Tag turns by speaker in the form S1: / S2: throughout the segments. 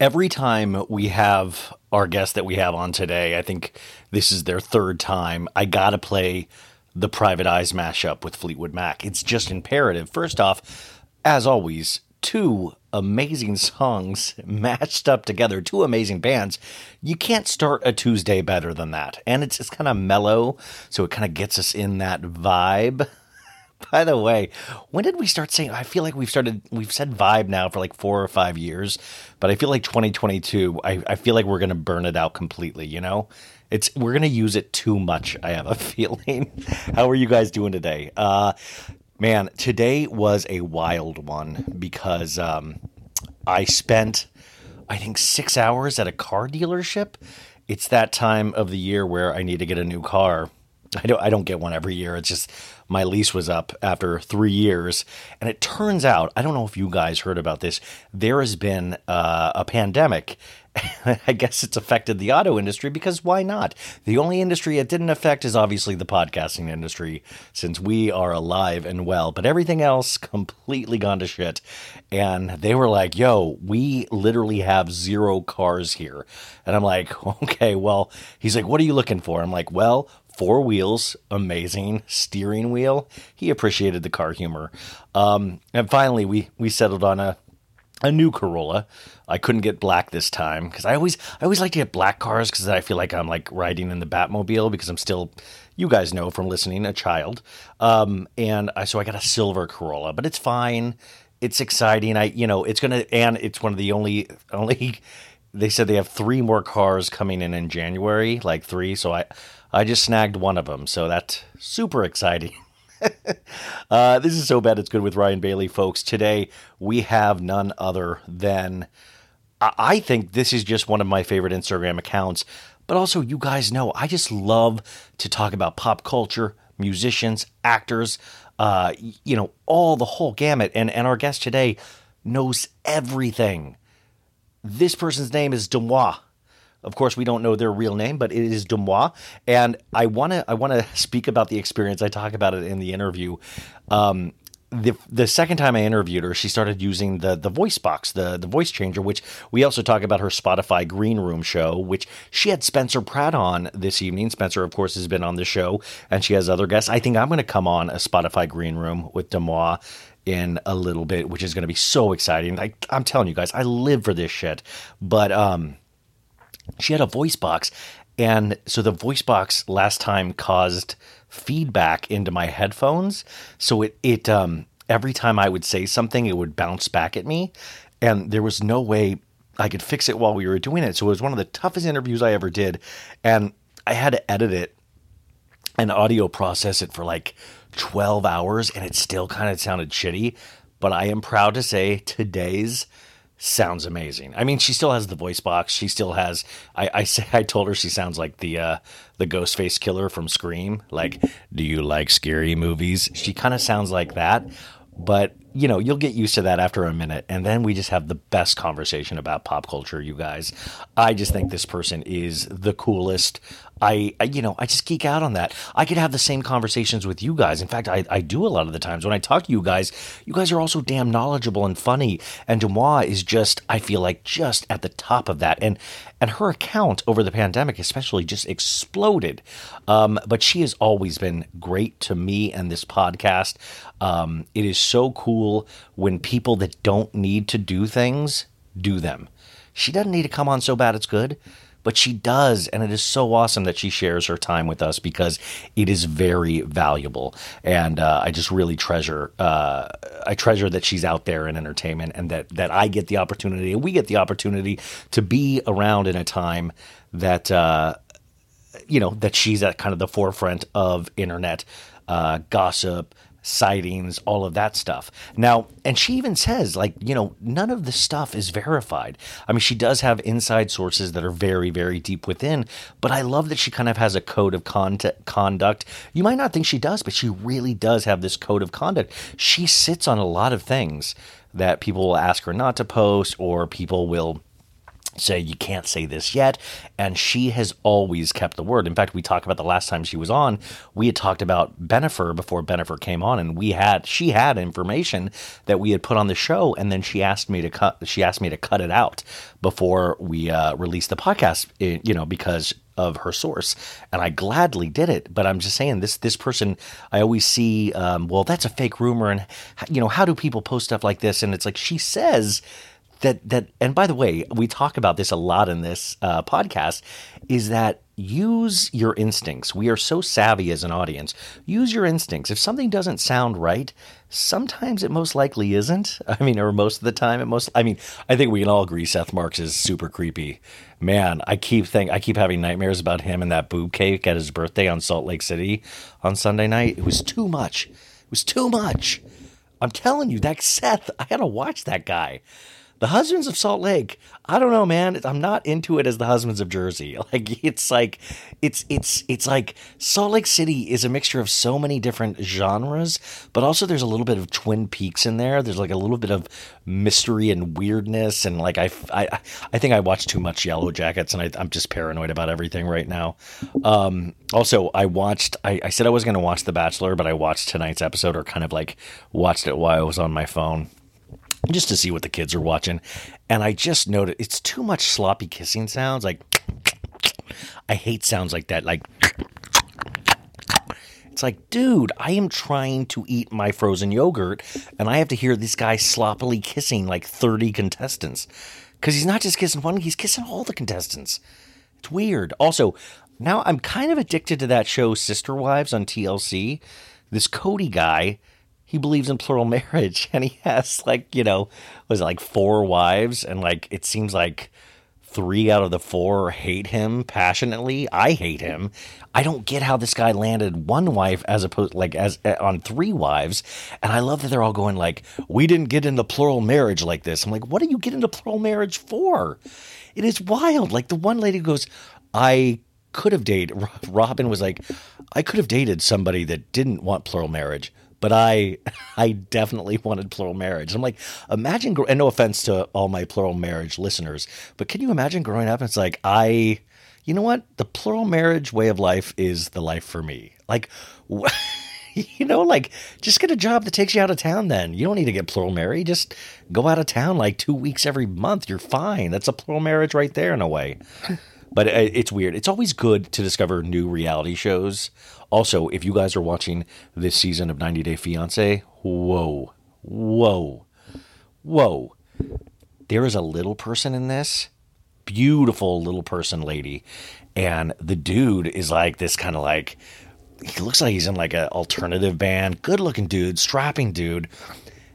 S1: Every time we have our guest that we have on today, I think this is their third time, I got to play the Private Eyes mashup with Fleetwood Mac. It's just imperative. First off, as always, two amazing songs matched up together, two amazing bands. You can't start a Tuesday better than that. And it's, it's kind of mellow, so it kind of gets us in that vibe. By the way, when did we start saying? I feel like we've started, we've said vibe now for like four or five years, but I feel like 2022, I, I feel like we're going to burn it out completely, you know? It's, we're to use it too much, I have a feeling. How are you guys doing today? Uh, man, today was a wild one because um, I spent, I think, six hours at a car dealership. It's that time of the year where I need to get a new car. I don't, I don't get one every year. It's just my lease was up after three years. And it turns out, I don't know if you guys heard about this, there has been uh, a pandemic. I guess it's affected the auto industry because why not? The only industry it didn't affect is obviously the podcasting industry, since we are alive and well. But everything else completely gone to shit. And they were like, yo, we literally have zero cars here. And I'm like, okay, well, he's like, what are you looking for? I'm like, well, four wheels, amazing steering wheel. He appreciated the car humor. Um, and finally, we we settled on a a new Corolla. I couldn't get black this time because I always I always like to get black cars because I feel like I'm like riding in the Batmobile because I'm still you guys know from listening a child. Um, and I so I got a silver Corolla, but it's fine. It's exciting. I you know it's gonna and it's one of the only only. They said they have three more cars coming in in January, like three. So I I just snagged one of them, so that's super exciting. uh, this is so bad it's good with Ryan Bailey, folks. Today we have none other than I-, think this is just one of my favorite Instagram accounts. But also, you guys know I just love to talk about pop culture, musicians, actors, uh, you know, all the whole gamut. And and our guest today knows everything. This person's name is Deuxmoi. Of course, we don't know their real name, but it is Deuxmoi. And I want to I want to speak about the experience. I talk about it in the interview. Um, the the second time I interviewed her, she started using the the voice box, the the voice changer, which we also talk about her Spotify Green Room show, which she had Spencer Pratt on this evening. Spencer, of course, has been on the show, and she has other guests. I think I'm going to come on a Spotify Green Room with Deuxmoi in a little bit, which is going to be so exciting. I, I'm telling you guys, I live for this shit. But um, she had a voice box, and so the voice box last time caused feedback into my headphones. So it it um every time I would say something, it would bounce back at me, and there was no way I could fix it while we were doing it. So it was one of the toughest interviews I ever did, and I had to edit it and audio process it for like 12 hours, and it still kind of sounded shitty. But I am proud to say today's sounds amazing. I mean, she still has the voice box. She still has. I, I say I told her she sounds like the uh, the Ghostface killer from Scream. Like, do you like scary movies? She kind of sounds like that. But you know, you'll get used to that after a minute, and then we just have the best conversation about pop culture. You guys, I just think this person is the coolest. I, I, you know, I just geek out on that. I could have the same conversations with you guys. In fact, I, I do a lot of the times when I talk to you guys. You guys are also damn knowledgeable and funny. And Deuxmoi is just, I feel like, just at the top of that. And and her account over the pandemic, especially, just exploded. Um, but she has always been great to me and this podcast. Um, it is so cool when people that don't need to do things do them. She doesn't need to come on so bad it's good but she does. And it is so awesome that she shares her time with us because it is very valuable. And uh, I just really treasure, uh, I treasure that she's out there in entertainment and that, that I get the opportunity and we get the opportunity to be around in a time that, uh, you know, that she's at kind of the forefront of internet uh, gossip, sightings, all of that stuff. Now, and she even says, like, you know, none of the stuff is verified. I mean, she does have inside sources that are very, very deep within, but I love that she kind of has a code of con- conduct. You might not think she does, but she really does have this code of conduct. She sits on a lot of things that people will ask her not to post, or people will say you can't say this yet. And she has always kept the word. In fact we talked about the last time she was on we had talked about Bennifer before Bennifer came on and we had she had information that we had put on the show and then she asked me to cut she asked me to cut it out before we uh, released the podcast you know because of her source. And I gladly did it but I'm just saying this this person I always see um, well that's a fake rumor and you know how do people post stuff like this? And it's like she says that that and by the way we talk about this a lot in this uh, podcast is that use your instincts. We are so savvy as an audience. Use your instincts. If something doesn't sound right sometimes it most likely isn't. I mean or most of the time it most i mean i think we can all agree seth marks is super creepy. Man i keep think i keep having nightmares about him and that boob cake at his birthday on salt lake city on sunday night. It was too much. It was too much. I'm telling you that seth i gotta watch that guy the husbands of Salt Lake, I don't know, man. I'm not into it as the husbands of Jersey. Like it's like it's it's it's like Salt Lake City is a mixture of so many different genres, but also there's a little bit of Twin Peaks in there. There's like a little bit of mystery and weirdness, and like I I I think I watched too much Yellow Jackets, and I, I'm just paranoid about everything right now. Um, also, I watched. I, I said I was going to watch The Bachelor, but I watched tonight's episode, or kind of like watched it while I was on my phone just to see what the kids are watching. And I just noted it's too much sloppy kissing sounds. Like, I hate sounds like that. Like, it's like, dude, I am trying to eat my frozen yogurt and I have to hear this guy sloppily kissing like 30 contestants. Because he's not just kissing one, he's kissing all the contestants. It's weird. Also, now I'm kind of addicted to that show, Sister Wives on TLC. This Cody guy he believes in plural marriage and he has like you know was it like four wives and like it seems like three out of the four hate him passionately. I hate him. I don't get how this guy landed one wife as opposed like as uh, on three wives and i love that they're all going like we didn't get into plural marriage like this. I'm like what do you get into plural marriage for? It is wild. Like the one lady goes i could have dated robin was like i could have dated somebody that didn't want plural marriage but I I definitely wanted plural marriage. I'm like, imagine, and no offense to all my plural marriage listeners, but can you imagine growing up? It's like I, you know what, the plural marriage way of life is the life for me. Like. you know, like just get a job that takes you out of town then. You don't need to get plural married. Just go out of town like two weeks every month. You're fine. That's a plural marriage right there in a way. But uh, it's weird. It's always good to discover new reality shows also, if you guys are watching this season of 90 Day Fiance, whoa, whoa, whoa. There is a little person in this, beautiful little person lady. And the dude is like this kind of like, he looks like he's in like an alternative band, good looking dude, strapping dude.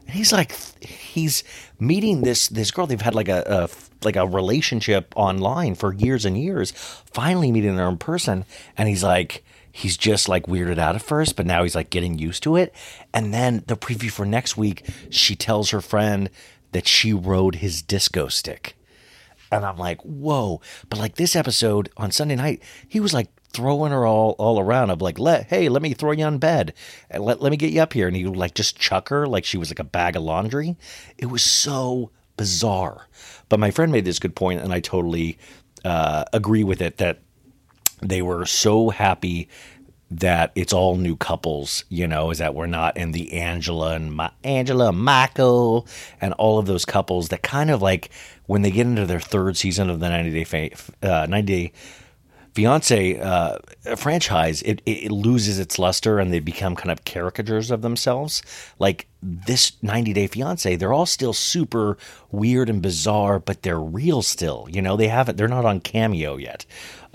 S1: And he's like, he's meeting this this girl. They've had like a, a like a relationship online for years and years. Finally meeting her in person, and he's like, he's just like weirded out at first, but now he's like getting used to it. And then the preview for next week, she tells her friend that she rode his disco stick. And I'm like, whoa. But like this episode on Sunday night, he was like throwing her all, all around of like, let, hey, let me throw you on bed and let, let me get you up here. And he would like just chuck her like she was like a bag of laundry. It was so bizarre. But my friend made this good point, and I totally uh, agree with it that they were so happy that it's all new couples, you know, is that we're not in the Angela and Angela Michael and all of those couples that kind of like when they get into their third season of the 90 day fa- uh, 90 day fiance uh, franchise, it, it loses its luster and they become kind of caricatures of themselves. Like this 90 Day Fiance, they're all still super weird and bizarre, but they're real still. You know, they haven't, they're not on Cameo yet.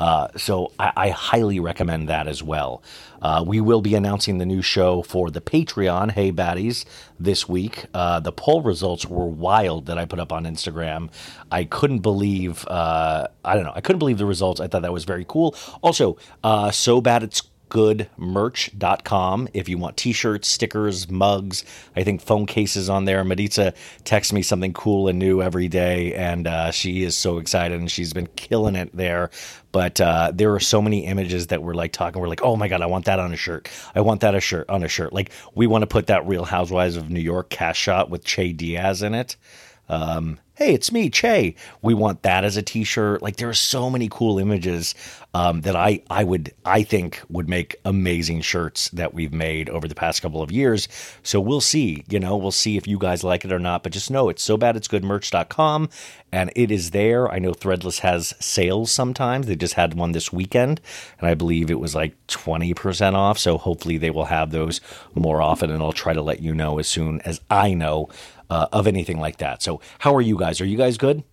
S1: Uh, so I, I, highly recommend that as well. Uh, we will be announcing the new show for the Patreon, Hey Baddies, this week. Uh, the poll results were wild that I put up on Instagram. I couldn't believe, uh, I don't know, I couldn't believe the results. I thought that was very cool. Also, uh, so bad it's goodmerch.com if you want t-shirts, stickers, mugs. I think phone cases on there. Maritza texts me something cool and new every day, and uh, she is so excited, and she's been killing it there. But uh, there are so many images that we're like talking. We're like, oh my god, I want that on a shirt. I want that a shirt on a shirt. Like we want to put that Real Housewives of New York cash shot with Che Diaz in it. Um, hey, it's me, Che. We want that as a T-shirt. Like there are so many cool images um, that I I would I think would make amazing shirts that we've made over the past couple of years. So we'll see. You know, we'll see if you guys like it or not. But just know it's so bad it's good merch.com and it is there. I know Threadless has sales sometimes. They just had one this weekend, and I believe it was like twenty percent off. So hopefully they will have those more often, and I'll try to let you know as soon as I know uh, of anything like that. So how are you guys? Are you guys good?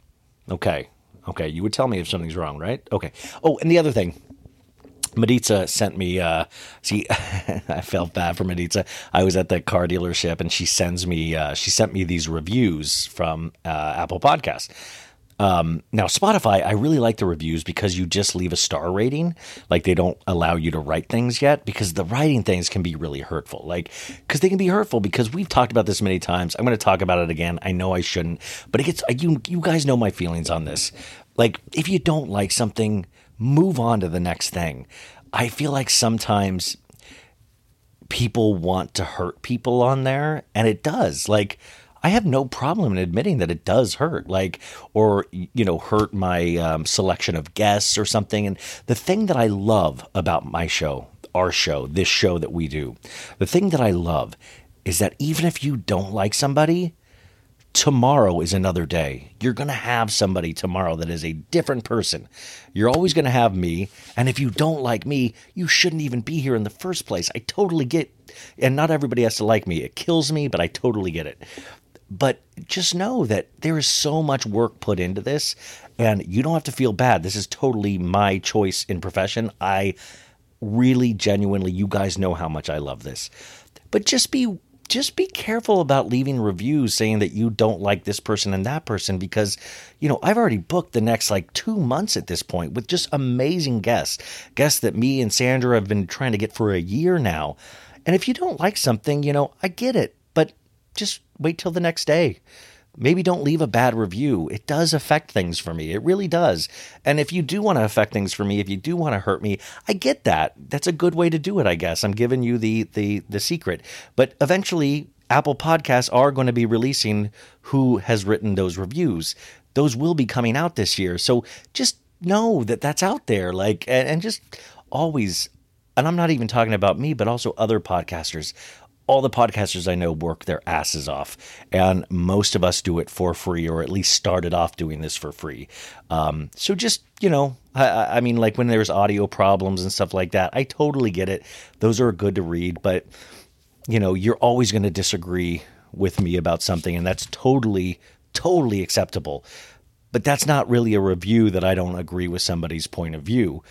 S1: Okay. Okay, you would tell me if something's wrong, right? Okay. Oh, and the other thing, Maritza sent me. Uh, see, I felt bad for Maritza. I was at the car dealership, and she sends me. Uh, she sent me these reviews from uh, Apple Podcasts. Um, now, Spotify, I really like the reviews because you just leave a star rating. Like they don't allow you to write things yet because the writing things can be really hurtful. Like, because they can be hurtful because we've talked about this many times. I'm going to talk about it again. I know I shouldn't, but it gets, you, you guys know my feelings on this. Like, if you don't like something, move on to the next thing. I feel like sometimes people want to hurt people on there, and it does. Like, I have no problem in admitting that it does hurt, like, or, you know, hurt my um, selection of guests or something. And the thing that I love about my show, our show, this show that we do, the thing that I love is that even if you don't like somebody, tomorrow is another day. You're going to have somebody tomorrow that is a different person. You're always going to have me. And if you don't like me, you shouldn't even be here in the first place. I totally get, and not everybody has to like me. It kills me, but I totally get it. But just know that there is so much work put into this, and you don't have to feel bad. This is totally my choice in profession. I really genuinely, you guys know how much I love this. But just be just be careful about leaving reviews saying that you don't like this person and that person because you know i've already booked the next like two months at this point with just amazing guests guests that me and sandra have been trying to get for a year now and if you don't like something you know i get it just wait till the next day maybe don't leave a bad review. It does affect things for me. It really does. And if you do want to affect things for me, if you do want to hurt me, I get that. That's a good way to do it, I guess. I'm giving you the the the secret. But eventually Apple Podcasts are going to be releasing who has written those reviews. Those will be coming out this year. So just know that that's out there like and, and just always and I'm not even talking about me, but also other podcasters all the podcasters I know work their asses off, and most of us do it for free, or at least started off doing this for free. Um, so just you know, I, I, mean, like when there's audio problems and stuff like that, I totally get it. Those are good to read, but you know, you're always going to disagree with me about something, and that's totally, totally acceptable. But that's not really a review that I don't agree with somebody's point of view.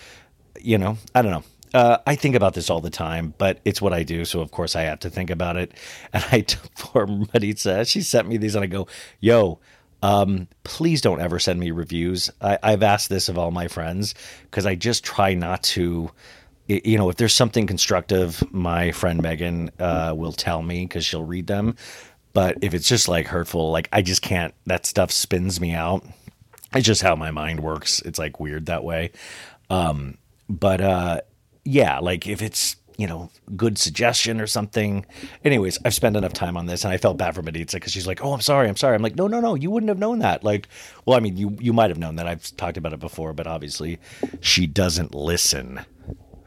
S1: You know, I don't know. Uh, I think about this all the time, but it's what I do, so of course I have to think about it. And I, poor Maritza, she sent me these, and I go, "Yo, um, please don't ever send me reviews." I, I've asked this of all my friends because I just try not to. You know, if there's something constructive, my friend Megan uh, will tell me because she'll read them. But if it's just like hurtful, like I just can't. That stuff spins me out. It's just how my mind works. It's like weird that way. Um, but uh, yeah, like if it's you know good suggestion or something. Anyways, I've spent enough time on this, and I felt bad for Maritza because she's like, "Oh, I'm sorry, I'm sorry." I'm like, "No, no, no, you wouldn't have known that." Like, well, I mean, you you might have known that. I've talked about it before, but obviously, she doesn't listen.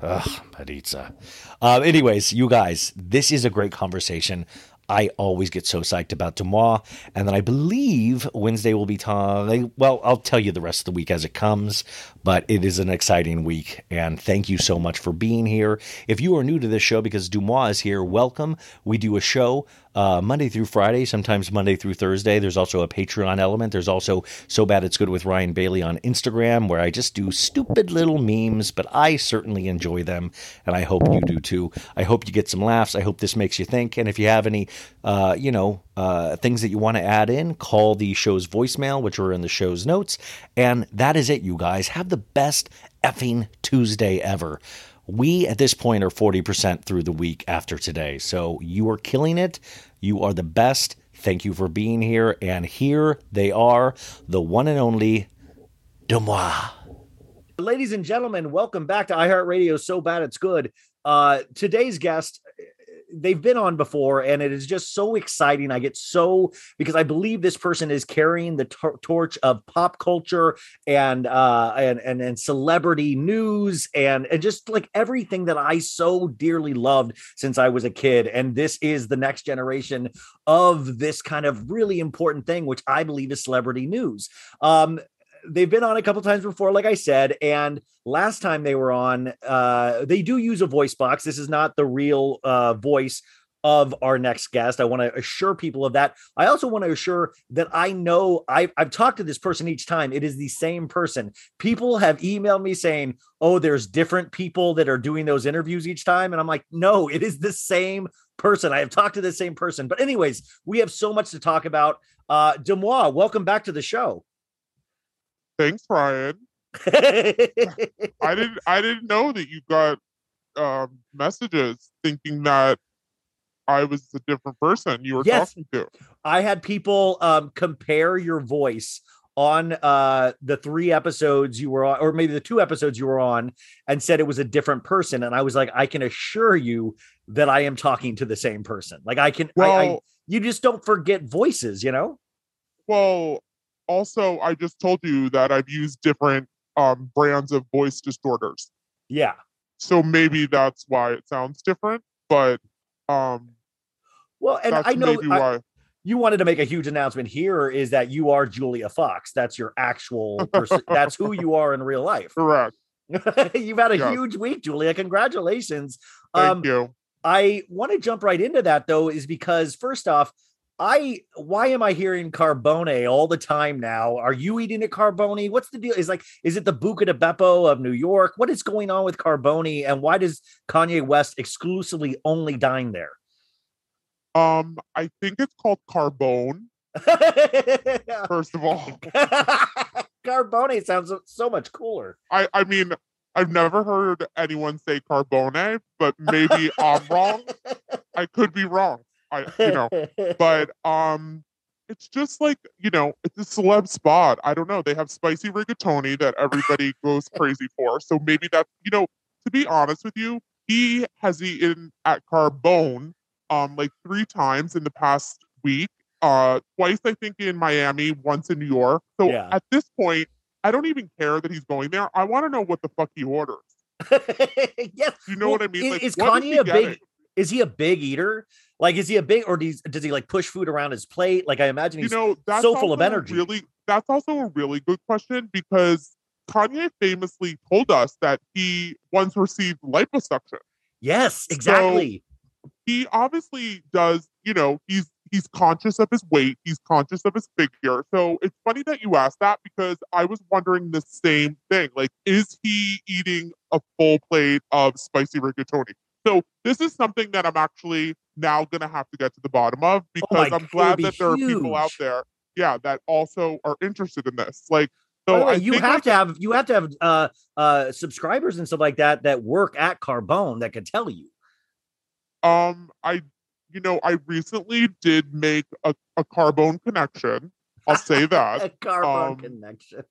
S1: Ugh, Maritza. Uh, anyways, you guys, this is a great conversation. I always get so psyched about Deuxmoi. And then I believe Wednesday will be time. Well, I'll tell you the rest of the week as it comes, but it is an exciting week. And thank you so much for being here. If you are new to this show because Deuxmoi is here, welcome. We do a show uh, Monday through Friday, sometimes Monday through Thursday. There's also a Patreon element. There's also So Bad It's Good with Ryan Bailey on Instagram, where I just do stupid little memes, but I certainly enjoy them, and I hope you do too. I hope you get some laughs. I hope this makes you think. And if you have any, uh, you know, uh, things that you want to add in, call the show's voicemail, which are in the show's notes. And that is it, you guys. Have the best effing Tuesday ever. We at this point are 40% through the week after today. So you are killing it. You are the best. Thank you for being here. And here they are, the one and only Deuxmoi. Ladies and gentlemen, welcome back to iHeartRadio. So bad it's good. Uh, today's guest they've been on before, and it is just so exciting. I get so because I believe this person is carrying the tor- torch of pop culture and uh and and and celebrity news and and just like everything that I so dearly loved since I was a kid. And this is the next generation of this kind of really important thing, which I believe is celebrity news. Um, they've been on a couple times before, like I said, and last time they were on, uh, they do use a voice box. This is not the real uh, voice of our next guest. I want to assure people of that. I also want to assure that I know I've, I've talked to this person each time. It is the same person. People have emailed me saying, oh, there's different people that are doing those interviews each time. And I'm like, no, it is the same person. I have talked to the same person. But, anyways, we have so much to talk about. Uh, Deuxmoi, welcome back to the show.
S2: Thanks, Ryan. I didn't I didn't know that you got um, messages thinking that I was a different person you were
S1: Yes.
S2: talking to.
S1: I had people um, compare your voice on uh, the three episodes you were on, or maybe the two episodes you were on, and said it was a different person. And I was like, I can assure you that I am talking to the same person. Like I can, I, I,
S2: Well-
S1: you just don't forget voices, you know?
S2: Well, also I just told you that I've used different um, brands of voice distorters.
S1: Yeah.
S2: So maybe that's why it sounds different, but um
S1: Well, and I know I- you wanted to make a huge announcement here is that you are Julia Fox. That's your actual person. that's who you are in real life.
S2: Correct.
S1: You've had a
S2: Yeah.
S1: huge week, Julia. Congratulations.
S2: Thank
S1: Um,
S2: you.
S1: I want to jump right into that though, is because first off, I why am I hearing Carbone all the time now? Are you eating at Carbone? What's the deal? Is like, is it the Buca de Beppo of New York? What is going on with Carbone? And why does Kanye West exclusively only dine there?
S2: Um I think it's called Carbone, first of all.
S1: Carbone sounds so- so much cooler.
S2: I I mean I've never heard anyone say Carbone, but maybe I'm wrong. I could be wrong. I you know, but um it's just like you know it's a celeb spot i don't know they have spicy rigatoni that everybody goes crazy for so maybe that you know to be honest with you he has eaten at carbone um like three times in the past week uh twice i think in miami once in new york so
S1: Yeah.
S2: at this point i don't even care that he's going there i want to know what the fuck he orders
S1: yes.
S2: you know what i mean
S1: Is,
S2: like
S1: is Kanye a big? Is he a big eater? Like, is he a big, or does does he like push food around his plate? Like, I imagine
S2: you
S1: he's
S2: know that's
S1: so full of energy.
S2: Really, that's also a really good question because Kanye famously told us that he once received liposuction.
S1: yes, exactly.
S2: He obviously does. You know, he's he's conscious of his weight. He's conscious of his figure. So it's funny that you asked that because I was wondering the same thing. Like, is he eating a full plate of spicy rigatoni? So this is something that I'm actually now gonna have to get to the bottom of because
S1: Oh
S2: I'm glad that there are people out there, yeah, that also are interested in this. Like, so
S1: way,
S2: I
S1: you have
S2: like,
S1: to have you have to have uh uh subscribers and stuff like that that work at Carbone that can tell you.
S2: um, I, you know, I recently did make a, a carbone connection. I'll say that.
S1: A Carbone
S2: um,
S1: connection.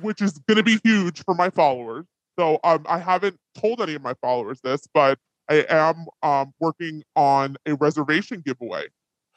S2: which is going to be huge for my followers. So um, I haven't told any of my followers this, but I am um, working on a reservation giveaway.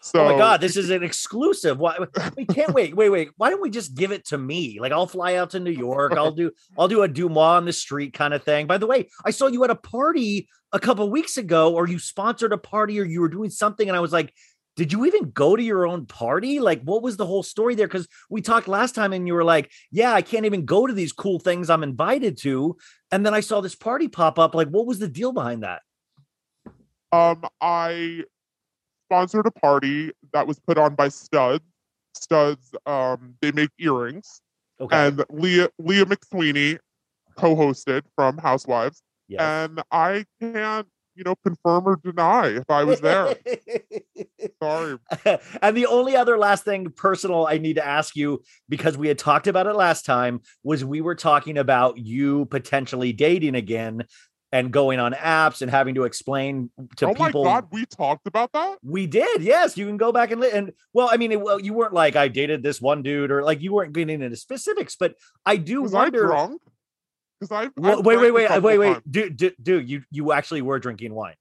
S2: So
S1: oh my god, this is an exclusive. Why we can't wait, wait, wait. Why don't we just give it to me? Like I'll fly out to New York. I'll do I'll do a Deuxmoi on the street kind of thing. By the way, I saw you at a party a couple weeks ago, or you sponsored a party, or you were doing something, and I was like, did you even go to your own party? Like, what was the whole story there? Because we talked last time, and you were like, yeah, I can't even go to these cool things I'm invited to. And then I saw this party pop up. Like, what was the deal behind that?
S2: Um, I sponsored a party that was put on by Studs. Studs, um, they make earrings,
S1: Okay.
S2: and Leah Leah McSweeney co-hosted from Housewives,
S1: yes.
S2: and I can't, you know, confirm or deny if I was there. Sorry.
S1: and the only other last thing personal I need to ask you, because we had talked about it last time, was we were talking about you potentially dating again and going on apps and having to explain to
S2: oh
S1: people.
S2: Oh my god, we talked about that.
S1: We did, yes. You can go back and li- and well, I mean, it, well, you weren't like I dated this one dude, or like you weren't getting into specifics, but I do
S2: Was I
S1: wonder.
S2: drunk? Because I
S1: Well, wait, wait, wait, wait, wait, dude, dude, dude, you you actually were drinking wine.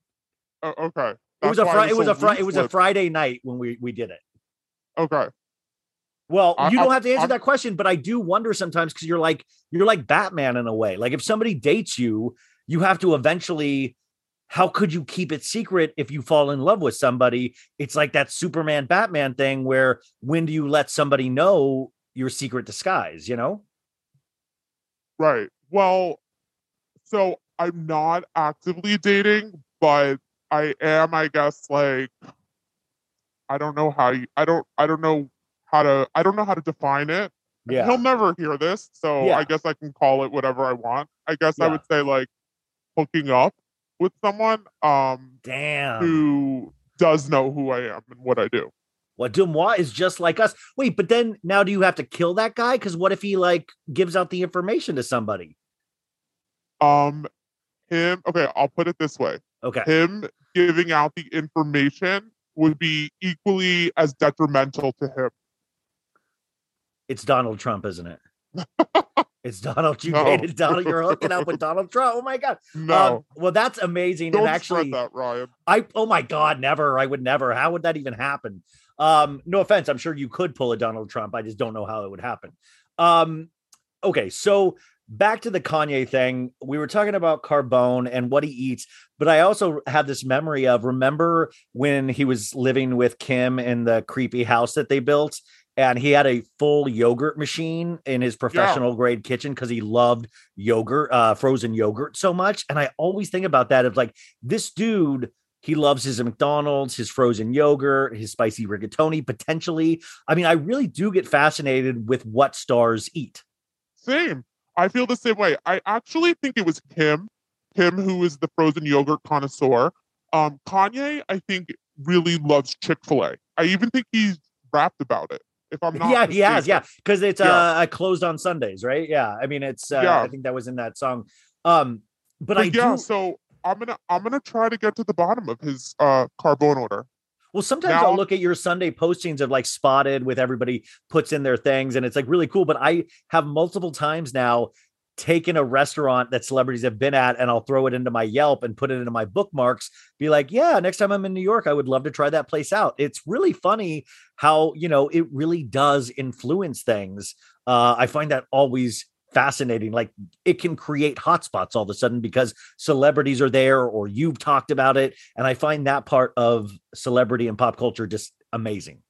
S2: Oh, okay.
S1: It was a
S2: That's
S1: Friday. It was
S2: so
S1: a Friday. It was a. Friday night when we we did it.
S2: Okay.
S1: Well,
S2: I-
S1: you don't
S2: I'm-
S1: have to answer
S2: I'm-
S1: that question, but I do wonder sometimes because you're like you're like Batman in a way. Like if somebody dates you, you have to eventually. How could you keep it secret if you fall in love with somebody? It's like that Superman Batman thing where when do you let somebody know your secret disguise? You know?
S2: Right. Well, so I'm not actively dating, but I am, I guess, like I don't know how you I don't I don't know how to I don't know how to define it.
S1: Yeah.
S2: He'll never hear this, so
S1: Yeah.
S2: I guess I can call it whatever I want. I guess I would say like hooking up with someone um
S1: Damn.
S2: who does know who I am and what I do.
S1: Well, Deuxmoi is just like us. Wait, but then now do you have to kill that guy? Because what if he like gives out the information to somebody?
S2: Um him okay, I'll put it this way.
S1: Okay.
S2: him giving out the information would be equally as detrimental to him.
S1: It's Donald Trump, isn't it? It's Donald. You
S2: No.
S1: dated Donald. You're hooking up with Donald Trump. Oh my god.
S2: No,
S1: Um, well, that's amazing.
S2: don't
S1: and actually,
S2: that, Ryan.
S1: I oh my god, never. I would never. How would that even happen? Um, no offense. I'm sure you could pull a Donald Trump. I just don't know how it would happen. Um, okay, so back to the Kanye thing. We were talking about Carbone and what he eats, but I also have this memory of remember when he was living with Kim in the creepy house that they built, and he had a full yogurt machine in his professional grade kitchen because he loved yogurt, uh, frozen yogurt so much. And I always think about that of like this dude. He loves his McDonald's, his frozen yogurt, his spicy rigatoni, potentially. I mean, I really do get fascinated with what stars eat.
S2: Same. I feel the same way. I actually think it was Kim, Kim who is the frozen yogurt connoisseur. Um, Kanye, I think, really loves Chick Fil A. I even think he's rapped about it. If I'm not,
S1: yeah, he has, yeah, because it's
S2: Yeah.
S1: uh closed on Sundays, right? Yeah, I mean, it's uh,
S2: Yeah.
S1: I think that was in that song. Um, but,
S2: But
S1: I
S2: yeah,
S1: do.
S2: so I'm gonna I'm gonna try to get to the bottom of his uh carbone order.
S1: Well, sometimes
S2: Now-
S1: I'll look at your Sunday postings of like spotted with everybody puts in their things, and it's like really cool. But I have multiple times now taken a restaurant that celebrities have been at, and I'll throw it into my Yelp and put it into my bookmarks. Be like, yeah, next time I'm in New York, I would love to try that place out. It's really funny how you know it really does influence things. Uh, I find that always fascinating. Like it can create hotspots all of a sudden because celebrities are there or you've talked about it. And I find that part of celebrity and pop culture just amazing.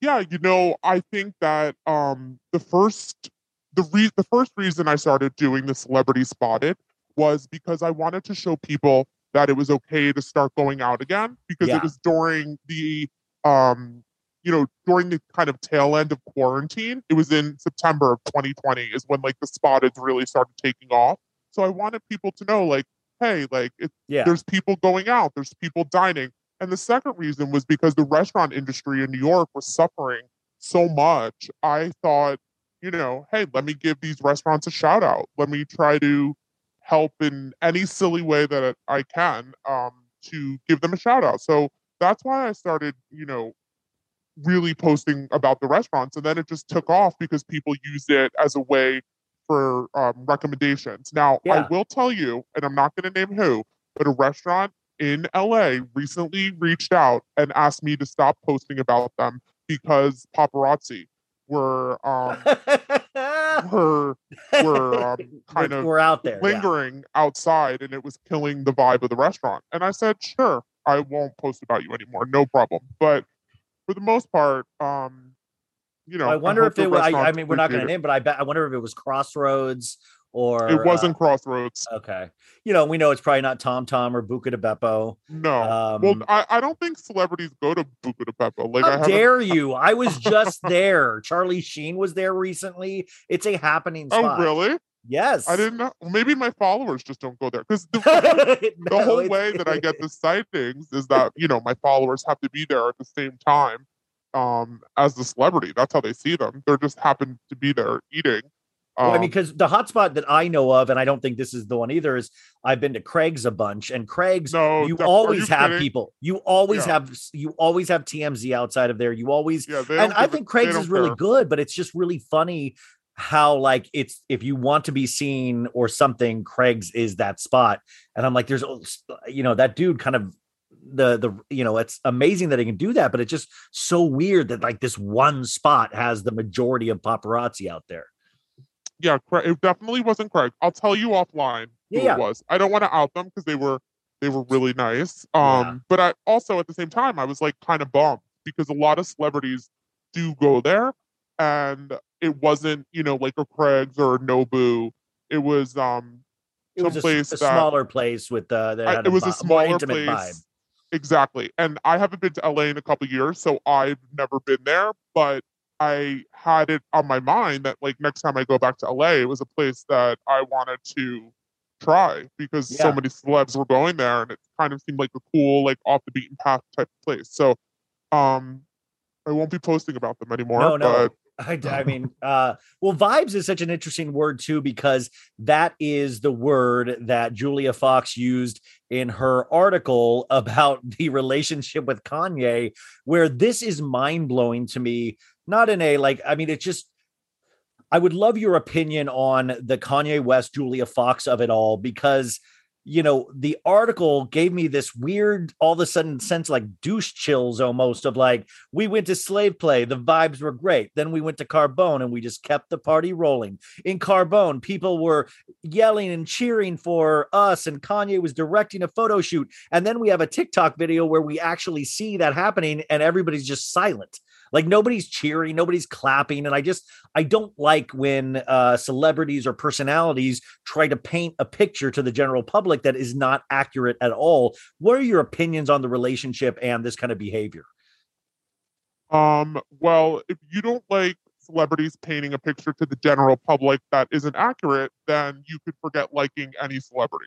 S2: yeah you know i think that um the first the re- the first reason i started doing the celebrity spotted was because i wanted to show people that it was okay to start going out again because
S1: Yeah.
S2: it was during the um you know during the kind of tail end of quarantine it was in september of 2020 is when like the spotted really started taking off so i wanted people to know like hey like it,
S1: Yeah.
S2: there's people going out there's people dining and the second reason was because the restaurant industry in New York was suffering so much. I thought, you know, hey, let me give these restaurants a shout out. Let me try to help in any silly way that I can um, to give them a shout out. So that's why I started, you know, really posting about the restaurants. And then it just took off because people used it as a way for um, recommendations. Now,
S1: Yeah.
S2: I will tell you, and I'm not going to name who, but a restaurant in LA recently reached out and asked me to stop posting about them because paparazzi were um were were um, kind
S1: we're,
S2: of
S1: we're out there. yeah.
S2: lingering outside and it was killing the vibe of the restaurant. And I said, sure, I won't post about you anymore, no problem. But for the most part, um, you know,
S1: I wonder
S2: hope
S1: if it was. I, I mean, we're not going to name, but I bet. I wonder if it was Crossroads or
S2: it. Wasn't
S1: uh,
S2: Crossroads.
S1: okay. You know, we know it's probably not Tom Tom or Buca de Beppo.
S2: No.
S1: Um,
S2: well, I, I don't think celebrities go to Buca de Beppo. Like
S1: How dare you? I was just there. Charlie Sheen was there recently. It's a happening Spot.
S2: Oh, really?
S1: Yes.
S2: I didn't know. Maybe my followers just don't go there because the,
S1: the
S2: the whole way that I get the sightings is that you know my followers have to be there at the same time um as the celebrity. That's how they see them. They're just happen to be there eating. Um,
S1: Well, I mean, because the hotspot that I know of, and I don't think this is the one either, is I've been to Craig's a bunch, and Craig's
S2: no,
S1: you always
S2: you
S1: have
S2: kidding?
S1: people. You always
S2: Yeah.
S1: have you always have TMZ outside of there. You always
S2: Yeah,
S1: and I think Craig's is really
S2: care.
S1: good, but it's just really funny how like it's if you want to be seen or something, Craig's is that spot. And I'm like, there's you know that dude kind of the the you know it's amazing that he can do that, but it's just so weird that like this one spot has the majority of paparazzi out there.
S2: Yeah, Craig, it definitely wasn't Craig. I'll tell you offline who
S1: Yeah.
S2: it was. I don't want to out them because they were they were really nice. Um,
S1: Yeah.
S2: but I also at the same time I was like kind of bummed because a lot of celebrities do go there, and it wasn't you know like a Craig's or a Nobu. It was um
S1: It was a, a smaller place with uh, that
S2: I- it was
S1: vi-
S2: a smaller place.
S1: vibe.
S2: Exactly. And I haven't been to LA in a couple years, so I've never been there, but I had it on my mind that like next time I go back to LA, it was a place that I wanted to try because so many celebs were going there and it kind of seemed like a cool, like off the beaten path type of place. So um I won't be posting about them anymore.
S1: No, no.
S2: But
S1: I, I mean, uh, well, vibes is such an interesting word too because that is the word that Julia Fox used in her article about the relationship with Kanye, where this is mind blowing to me. Not in a like, I mean, it's just. I would love your opinion on the Kanye West Julia Fox of it all because you know the article gave me this weird all of a sudden sense like douche chills almost of like we went to slave play the vibes were great then we went to carbone and we just kept the party rolling in carbone people were yelling and cheering for us and kanye was directing a photo shoot and then we have a tiktok video where we actually see that happening and everybody's just silent like nobody's cheering nobody's clapping and i just i don't like when uh celebrities or personalities try to paint a picture to the general public that is not accurate at all what are your opinions on the relationship and this kind of behavior
S2: Um, well, if you don't like celebrities painting a picture to the general public that isn't accurate, then you could forget liking any celebrity.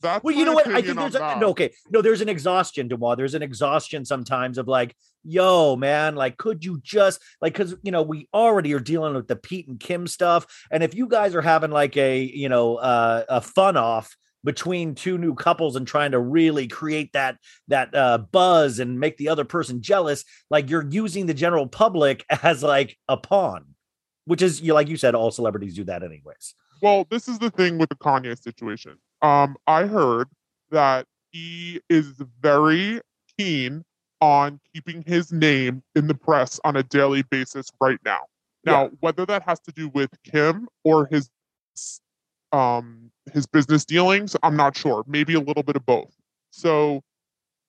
S2: That's
S1: well, you know what? I think there's a, no okay. No, there's an exhaustion, Deuxmoi. There's an exhaustion sometimes of like, yo, man, like, could you just like because you know, we already are dealing with the Pete and Kim stuff. And if you guys are having like a you know uh, a fun off between two new couples and trying to really create that that uh, buzz and make the other person jealous, like you're using the general public as like a pawn, which is you like you said, all celebrities do that anyways.
S2: Well, this is the thing with the Kanye situation. Um, I heard that he is very keen on keeping his name in the press on a daily basis right now. Now, whether that has to do with Kim or his um his business dealings, I'm not sure. Maybe a little bit of both. So,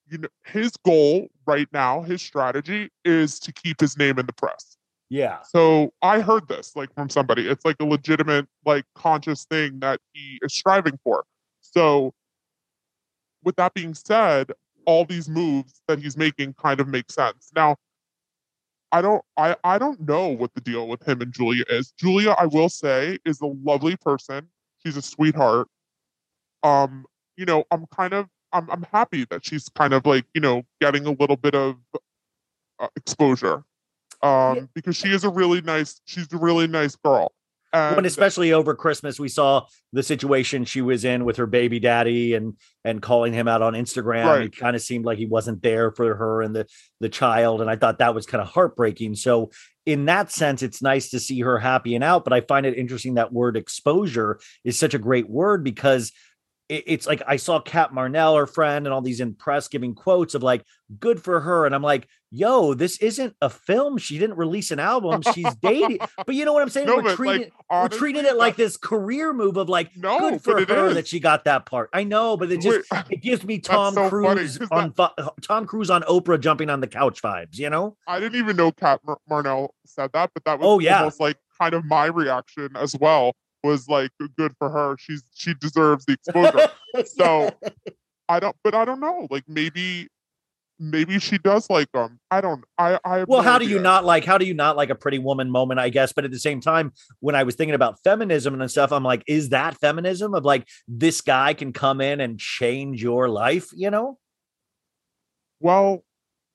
S2: you know, his goal right now, his strategy is to keep his name in the press.
S1: Yeah.
S2: So I heard this like from somebody. It's like a legitimate, like conscious thing that he is striving for. So with that being said, all these moves that he's making kind of make sense. Now, I don't I I don't know what the deal with him and Julia is. Julia, I will say, is a lovely person. She's a sweetheart. Um, you know, I'm kind of I'm I'm happy that she's kind of like, you know, getting a little bit of uh, exposure. Um, because she is a really nice, she's a really nice girl.
S1: And
S2: And
S1: especially over Christmas, we saw the situation she was in with her baby daddy and and calling him out on Instagram.
S2: Right.
S1: It kind of seemed like he wasn't there for her and the the child, and I thought that was kind of heartbreaking. So, in that sense, it's nice to see her happy and out. But I find it interesting that word exposure is such a great word because it's like I saw Cat Marnell, her friend, and all these in press giving quotes of like "good for her," and I'm like, "Yo, this isn't a film. She didn't release an album. She's dating." but you know what I'm saying?
S2: no,
S1: We're treating
S2: like
S1: we're treating it like this career move of like
S2: No,
S1: good for her
S2: is.
S1: that she got that part. I know, but it just
S2: Wait,
S1: it gives me Tom
S2: so
S1: Cruise on fu- Tom Cruise on Oprah jumping on the couch vibes. You know?
S2: I didn't even know Cat Mar- Marnell said that, but that was
S1: Oh, yeah.
S2: almost like kind of my reaction as well. Was like good for her. She's she deserves the exposure. So I don't, but I don't know. Like maybe, maybe she does like them. I don't. I. I.
S1: well,
S2: no
S1: how do you not like? How do you not like a pretty woman moment? I guess, but at the same time, when I was thinking about feminism and stuff, I'm like, is that feminism? Of like, this guy can come in and change your life. You know?
S2: Well,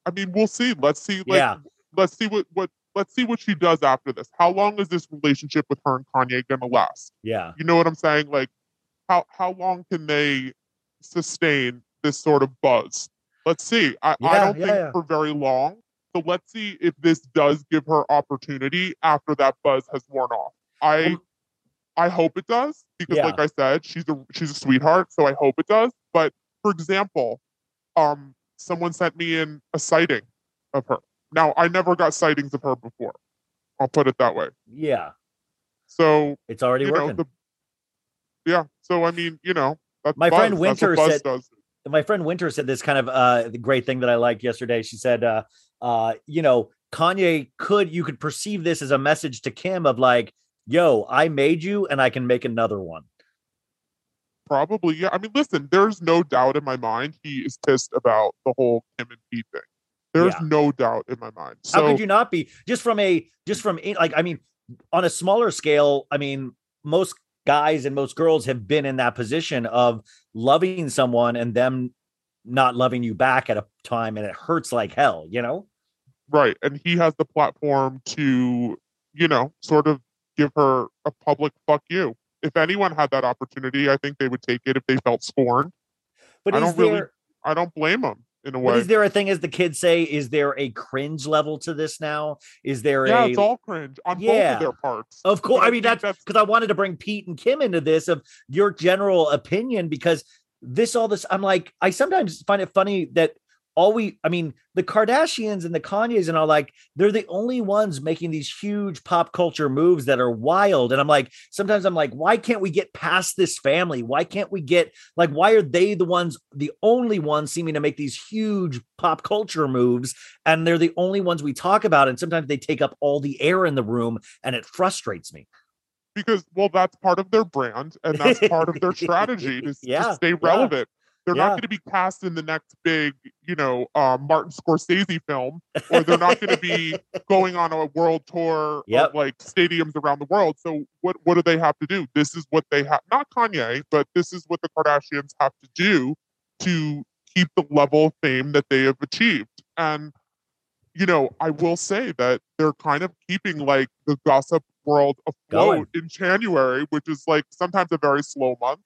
S2: I mean, we'll see. Let's see. Like,
S1: Yeah.
S2: Let's see what what. Let's see what she does after this. How long is this relationship with her and Kanye gonna last?
S1: Yeah.
S2: You know what I'm saying? Like, how how long can they sustain this sort of buzz? Let's see. I, I don't
S1: yeah,
S2: think
S1: yeah.
S2: for very long. So let's see if this does give her opportunity after that buzz has worn off. I
S1: Um,
S2: I hope it does because,
S1: Yeah.
S2: like I said, she's a she's a sweetheart. So I hope it does. But for example, um, someone sent me in a sighting of her. Now, I never got sightings of her before. I'll put it that way.
S1: Yeah,
S2: So,
S1: it's already
S2: you know,
S1: working.
S2: the, yeah. So, I mean, you know, that's
S1: My
S2: buzz.
S1: friend Winter
S2: buzz
S1: said-
S2: does.
S1: My friend Winter said this kind of uh great thing that I liked yesterday. She said, uh, uh, you know, Kanye could you could perceive this as a message to Kim of like, yo, I made you and I can make another one.
S2: Probably, yeah. I mean, listen, there's no doubt in my mind he is pissed about the whole Kim and Pete thing. There's
S1: Yeah.
S2: no doubt in my mind. So,
S1: How could you not be just from a just from like I mean, on a smaller scale, I mean, most guys and most girls have been in that position of loving someone and them not loving you back at a time and it hurts like hell, you know?
S2: right. And he has the platform to, you know, sort of give her a public fuck you. If anyone had that opportunity, I think they would take it if they felt scorned.
S1: But
S2: I don't really I don't blame them in a
S1: But is there a thing, as the kids say, is there a cringe level to this now? Is there
S2: yeah,
S1: a
S2: it's all cringe on both of their parts.
S1: of course?
S2: But
S1: I mean, that's because I wanted to bring Pete and Kim into this of your general opinion because this all this I'm like, I sometimes find it funny that all we I mean, the Kardashians and the Kanyes and all like they're the only ones making these huge pop culture moves that are wild. And I'm like, sometimes I'm like, why can't we get past this family? Why can't we get like why are they the ones, the only ones seeming to make these huge pop culture moves? And they're the only ones we talk about. And sometimes they take up all the air in the room and it frustrates me.
S2: because well that's part of their brand and that's part of their strategy to, s- to
S1: Yeah,
S2: stay
S1: yeah.
S2: relevant they're
S1: Yeah.
S2: not going to be cast in the next big you know uh, martin scorsese film or they're not going to be going on a world tour
S1: Yep.
S2: of like stadiums around the world so what what do they have to do this is what they have not kanye but this is what the kardashians have to do to keep the level of fame that they have achieved and you know i will say that they're kind of keeping like the gossip world
S1: Going.
S2: afloat in january which is like sometimes a very slow month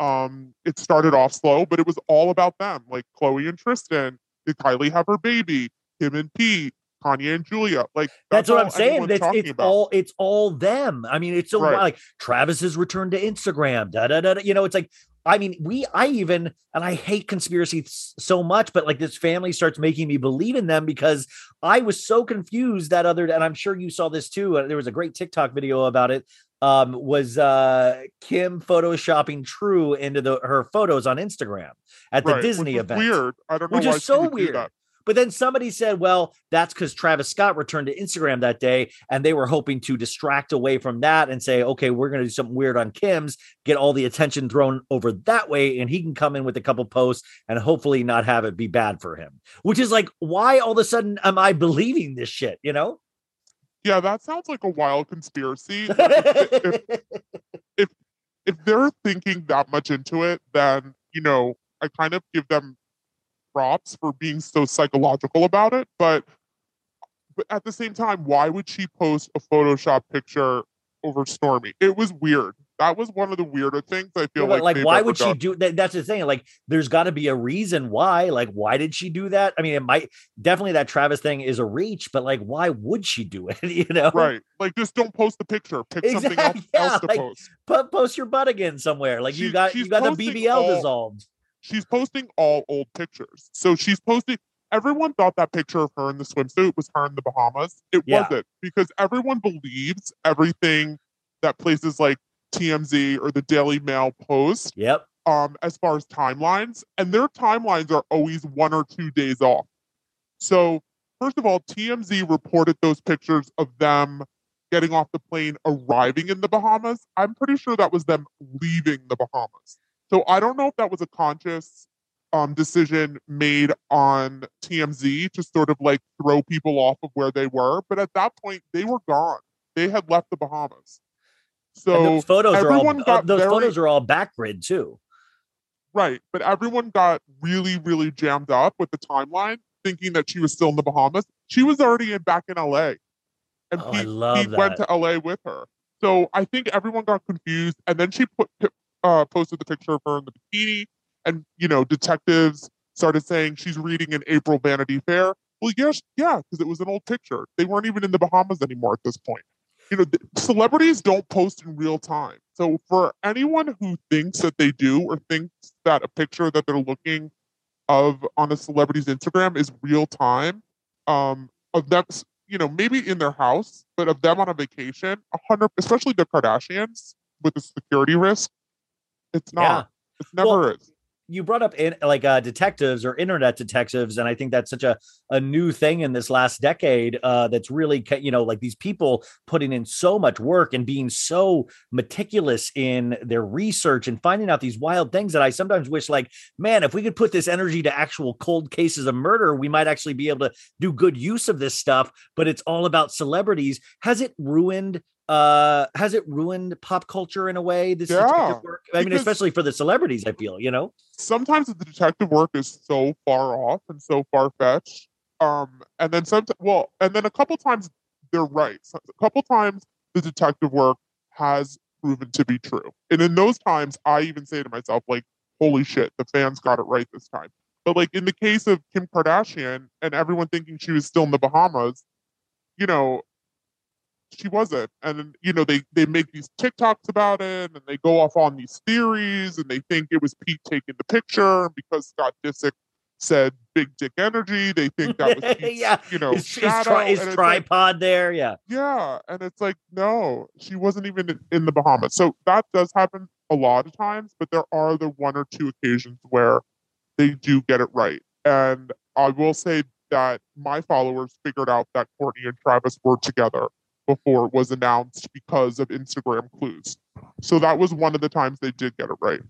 S2: um it started off slow but it was all about them like khloe and tristan did kylie have her baby kim and pete kanye and julia like
S1: That's, what I'm saying. That's it's
S2: about.
S1: all it's all them. I mean, it's so
S2: Right.
S1: like Travis's return to Instagram. Da, da, da, da. You know, it's like I mean, we I even and I hate conspiracy so much, but like this family starts making me believe in them because I was so confused that other and I'm sure you saw this too. uh, There was a great TikTok video about it. Um, was uh Kim photoshopping True into the her photos on Instagram at the
S2: Right,
S1: Disney event
S2: weird i don't know
S1: which
S2: why
S1: is so weird. But then somebody said, well, that's because Travis Scott returned to Instagram that day, and they were hoping to distract away from that and say, okay, we're going to do something weird on Kim's, get all the attention thrown over that way, and he can come in with a couple posts and hopefully not have it be bad for him. Which is like, why all of a sudden am I believing this shit? You know?
S2: Yeah that sounds like a wild conspiracy if, if they're thinking that much into it, then you know I kind of give them props for being so psychological about it. But but at the same time, why would she post a Photoshop picture over Stormi? It was weird. That was one of the weirder things I feel
S1: but,
S2: like.
S1: like, why would she
S2: done.
S1: do that? That's the thing. Like, there's got to be a reason why. Like, why did she do that? I mean, it might definitely that Travis thing is a reach, but like, why would she do it? You know,
S2: Right, like just don't post the picture. Pick something else,
S1: yeah,
S2: else to
S1: like,
S2: post.
S1: Po- post your butt again somewhere. Like you
S2: She-
S1: got you
S2: she's
S1: got the BBL
S2: all-
S1: dissolved.
S2: She's posting all old pictures. So she's posting. Everyone thought that picture of her in the swimsuit was her in the Bahamas. It
S1: Yeah.
S2: wasn't because everyone believes everything that places like TMZ or the Daily Mail post
S1: Yep.
S2: um, as far as timelines, and their timelines are always one or two days off. So, first of all, TMZ reported those pictures of them getting off the plane, arriving in the Bahamas. I'm pretty sure that was them leaving the Bahamas. So, I don't know if that was a conscious um, decision made on TMZ to sort of like throw people off of where they were, but at that point, they were gone. They had left the Bahamas. So,
S1: and those photos are all uh, those
S2: very-
S1: photos are all Backgrid too.
S2: Right. But everyone got really, really jammed up with the timeline, thinking that she was still in the Bahamas. She was already in, back in LA. And
S1: Oh, I
S2: Pete,
S1: love
S2: Pete went to LA with her. So I think everyone got confused. And then she put uh, posted the picture of her in the bikini. And, you know, detectives started saying she's reading an April Vanity Fair. Well, yes, yeah, because it was an old picture. They weren't even in the Bahamas anymore at this point. You know, celebrities don't post in real time. So for anyone who thinks that they do or thinks that a picture that they're looking of on a celebrity's Instagram is real time, um, of them, you know, maybe in their house, but of them on a vacation, a hundred, especially the Kardashians with the security risk, it's
S1: Yeah.
S2: not. It's never
S1: Well,
S2: is.
S1: You brought up in, like uh, detectives or internet detectives, and I think that's such a a new thing in this last decade. Uh, that's really you know like these people putting in so much work and being so meticulous in their research and finding out these wild things that I sometimes wish like man, if we could put this energy to actual cold cases of murder, we might actually be able to do good use of this stuff. But it's all about celebrities. Has it ruined? Uh, has it ruined pop culture in a way? This
S2: Yeah,
S1: detective work. I mean, especially for the celebrities. I feel you know.
S2: sometimes the detective work is so far off and so far fetched. Um, and then some, well, and then a couple times they're right. So a couple times the detective work has proven to be true. And in those times, I even say to myself, like, holy shit, the fans got it right this time. But like in the case of Kim Kardashian and everyone thinking she was still in the Bahamas, you know, she wasn't. And you know, they they make these TikToks about it and they go off on these theories and they think it was Pete taking the picture because Scott Disick said big dick energy, they think that was Pete's,
S1: Yeah,
S2: you know,
S1: his, his, tri- his
S2: it's like,
S1: tripod there. Yeah.
S2: yeah, and it's like no, she wasn't even in the Bahamas. So that does happen a lot of times, but there are the one or two occasions where they do get it right. And I will say that my followers figured out that Courtney and Travis were together before it was announced because of Instagram clues. So that was one of the times they did get it right.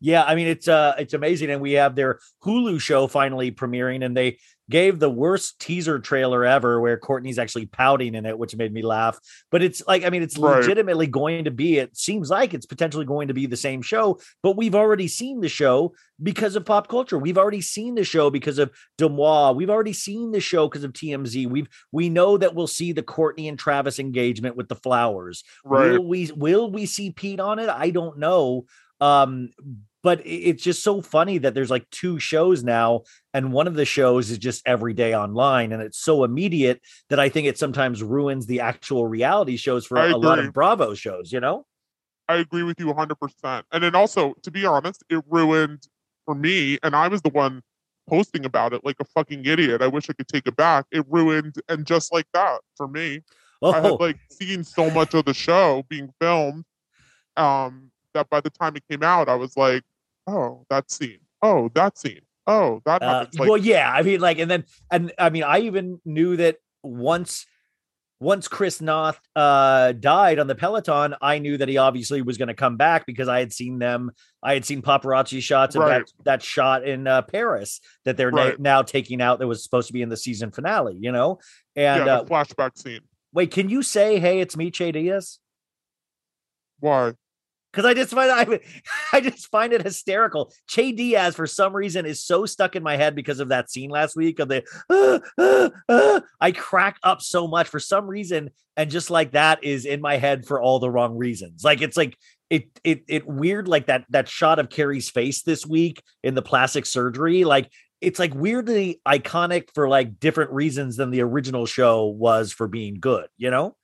S1: Yeah, I mean it's uh it's amazing, and we have their Hulu show finally premiering, and they gave the worst teaser trailer ever, where Courtney's actually pouting in it, which made me laugh. But it's like, I mean, it's
S2: Right.
S1: legitimately going to be. It seems like it's potentially going to be the same show, but we've already seen the show because of pop culture. We've already seen the show because of Deuxmoi. We've already seen the show because of TMZ. We've we know that we'll see the Courtney and Travis engagement with the flowers.
S2: Right.
S1: Will we will we see Pete on it? I don't know. Um, but it's just so funny that there's like two shows now, and one of the shows is just every day online, and it's so immediate that I think it sometimes ruins the actual reality shows for a lot of Bravo shows. You know?
S2: I agree with you 100%. And then also, to be honest, it ruined for me, and I was the one posting about it like a fucking idiot. I wish I could take it back. It ruined, and just like that for me, I had
S1: Oh,
S2: like seen so much of the show being filmed um, that by the time it came out, I was like, oh, that scene. Oh, that scene. Oh, that
S1: uh.
S2: Like,
S1: well, yeah. I mean, like, and then, and I mean, I even knew that once. Once Chris Noth uh, died on the Peloton, I knew that he obviously was going to come back because I had seen them. I had seen paparazzi shots of
S2: Right.
S1: that that shot in uh, Paris that they're na- now taking out. That was supposed to be in the season finale. You know,
S2: yeah,
S1: and uh,
S2: flashback scene.
S1: wait, can you say, "Hey, it's me, Che Diaz"?
S2: Why?
S1: Because I just find I, I just find it hysterical. Che Diaz, for some reason, is so stuck in my head because of that scene last week of the. "Ah, ah, ah." I crack up so much for some reason, and just like that is in my head for all the wrong reasons. Like it's like it it it weird like that that shot of Carrie's face this week in the plastic surgery. Like it's like weirdly iconic for like different reasons than the original show was for being good. You know,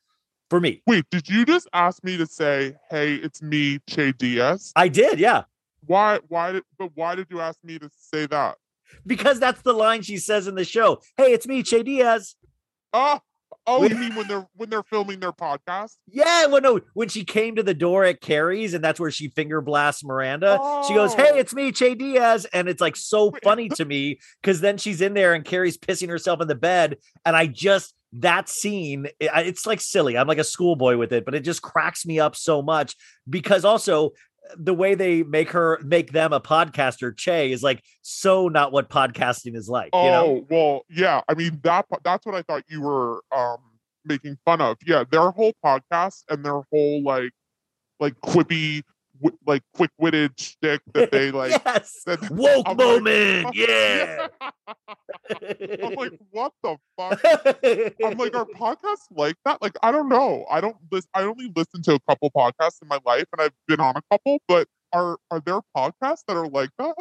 S1: for me,
S2: Wait, did you just ask me to say, hey, it's me, Che Diaz?
S1: I did. Yeah.
S2: Why, why did, but why did you ask me to say that?
S1: because that's the line she says in the show. Hey, it's me, Che Diaz.
S2: Oh, oh, you mean when they're when they're filming their podcast?
S1: Yeah, well, no, when she came to the door at Carrie's and that's where she finger blasts Miranda, she goes, Hey,
S2: Oh.
S1: it's me, Che Diaz. And it's like so funny to me because then she's in there and Carrie's pissing herself in the bed. And I just, that scene it's like silly. I'm like a schoolboy with it, but it just cracks me up so much because also the way they make her make them a podcaster, Che, is like so not what podcasting is like.
S2: Oh,
S1: You know?
S2: well, yeah. I mean that that's what I thought you were um making fun of. Yeah, their whole podcast and their whole like like quippy like quick-witted shtick that they like
S1: yes.
S2: that-
S1: Woke
S2: I'm like,
S1: moment. yeah.
S2: I'm like, what the fuck? I'm like, are podcasts like that? Like, I don't know. I don't listen. I only listen to a couple podcasts in my life, and I've been on a couple. But are are there podcasts that are like that?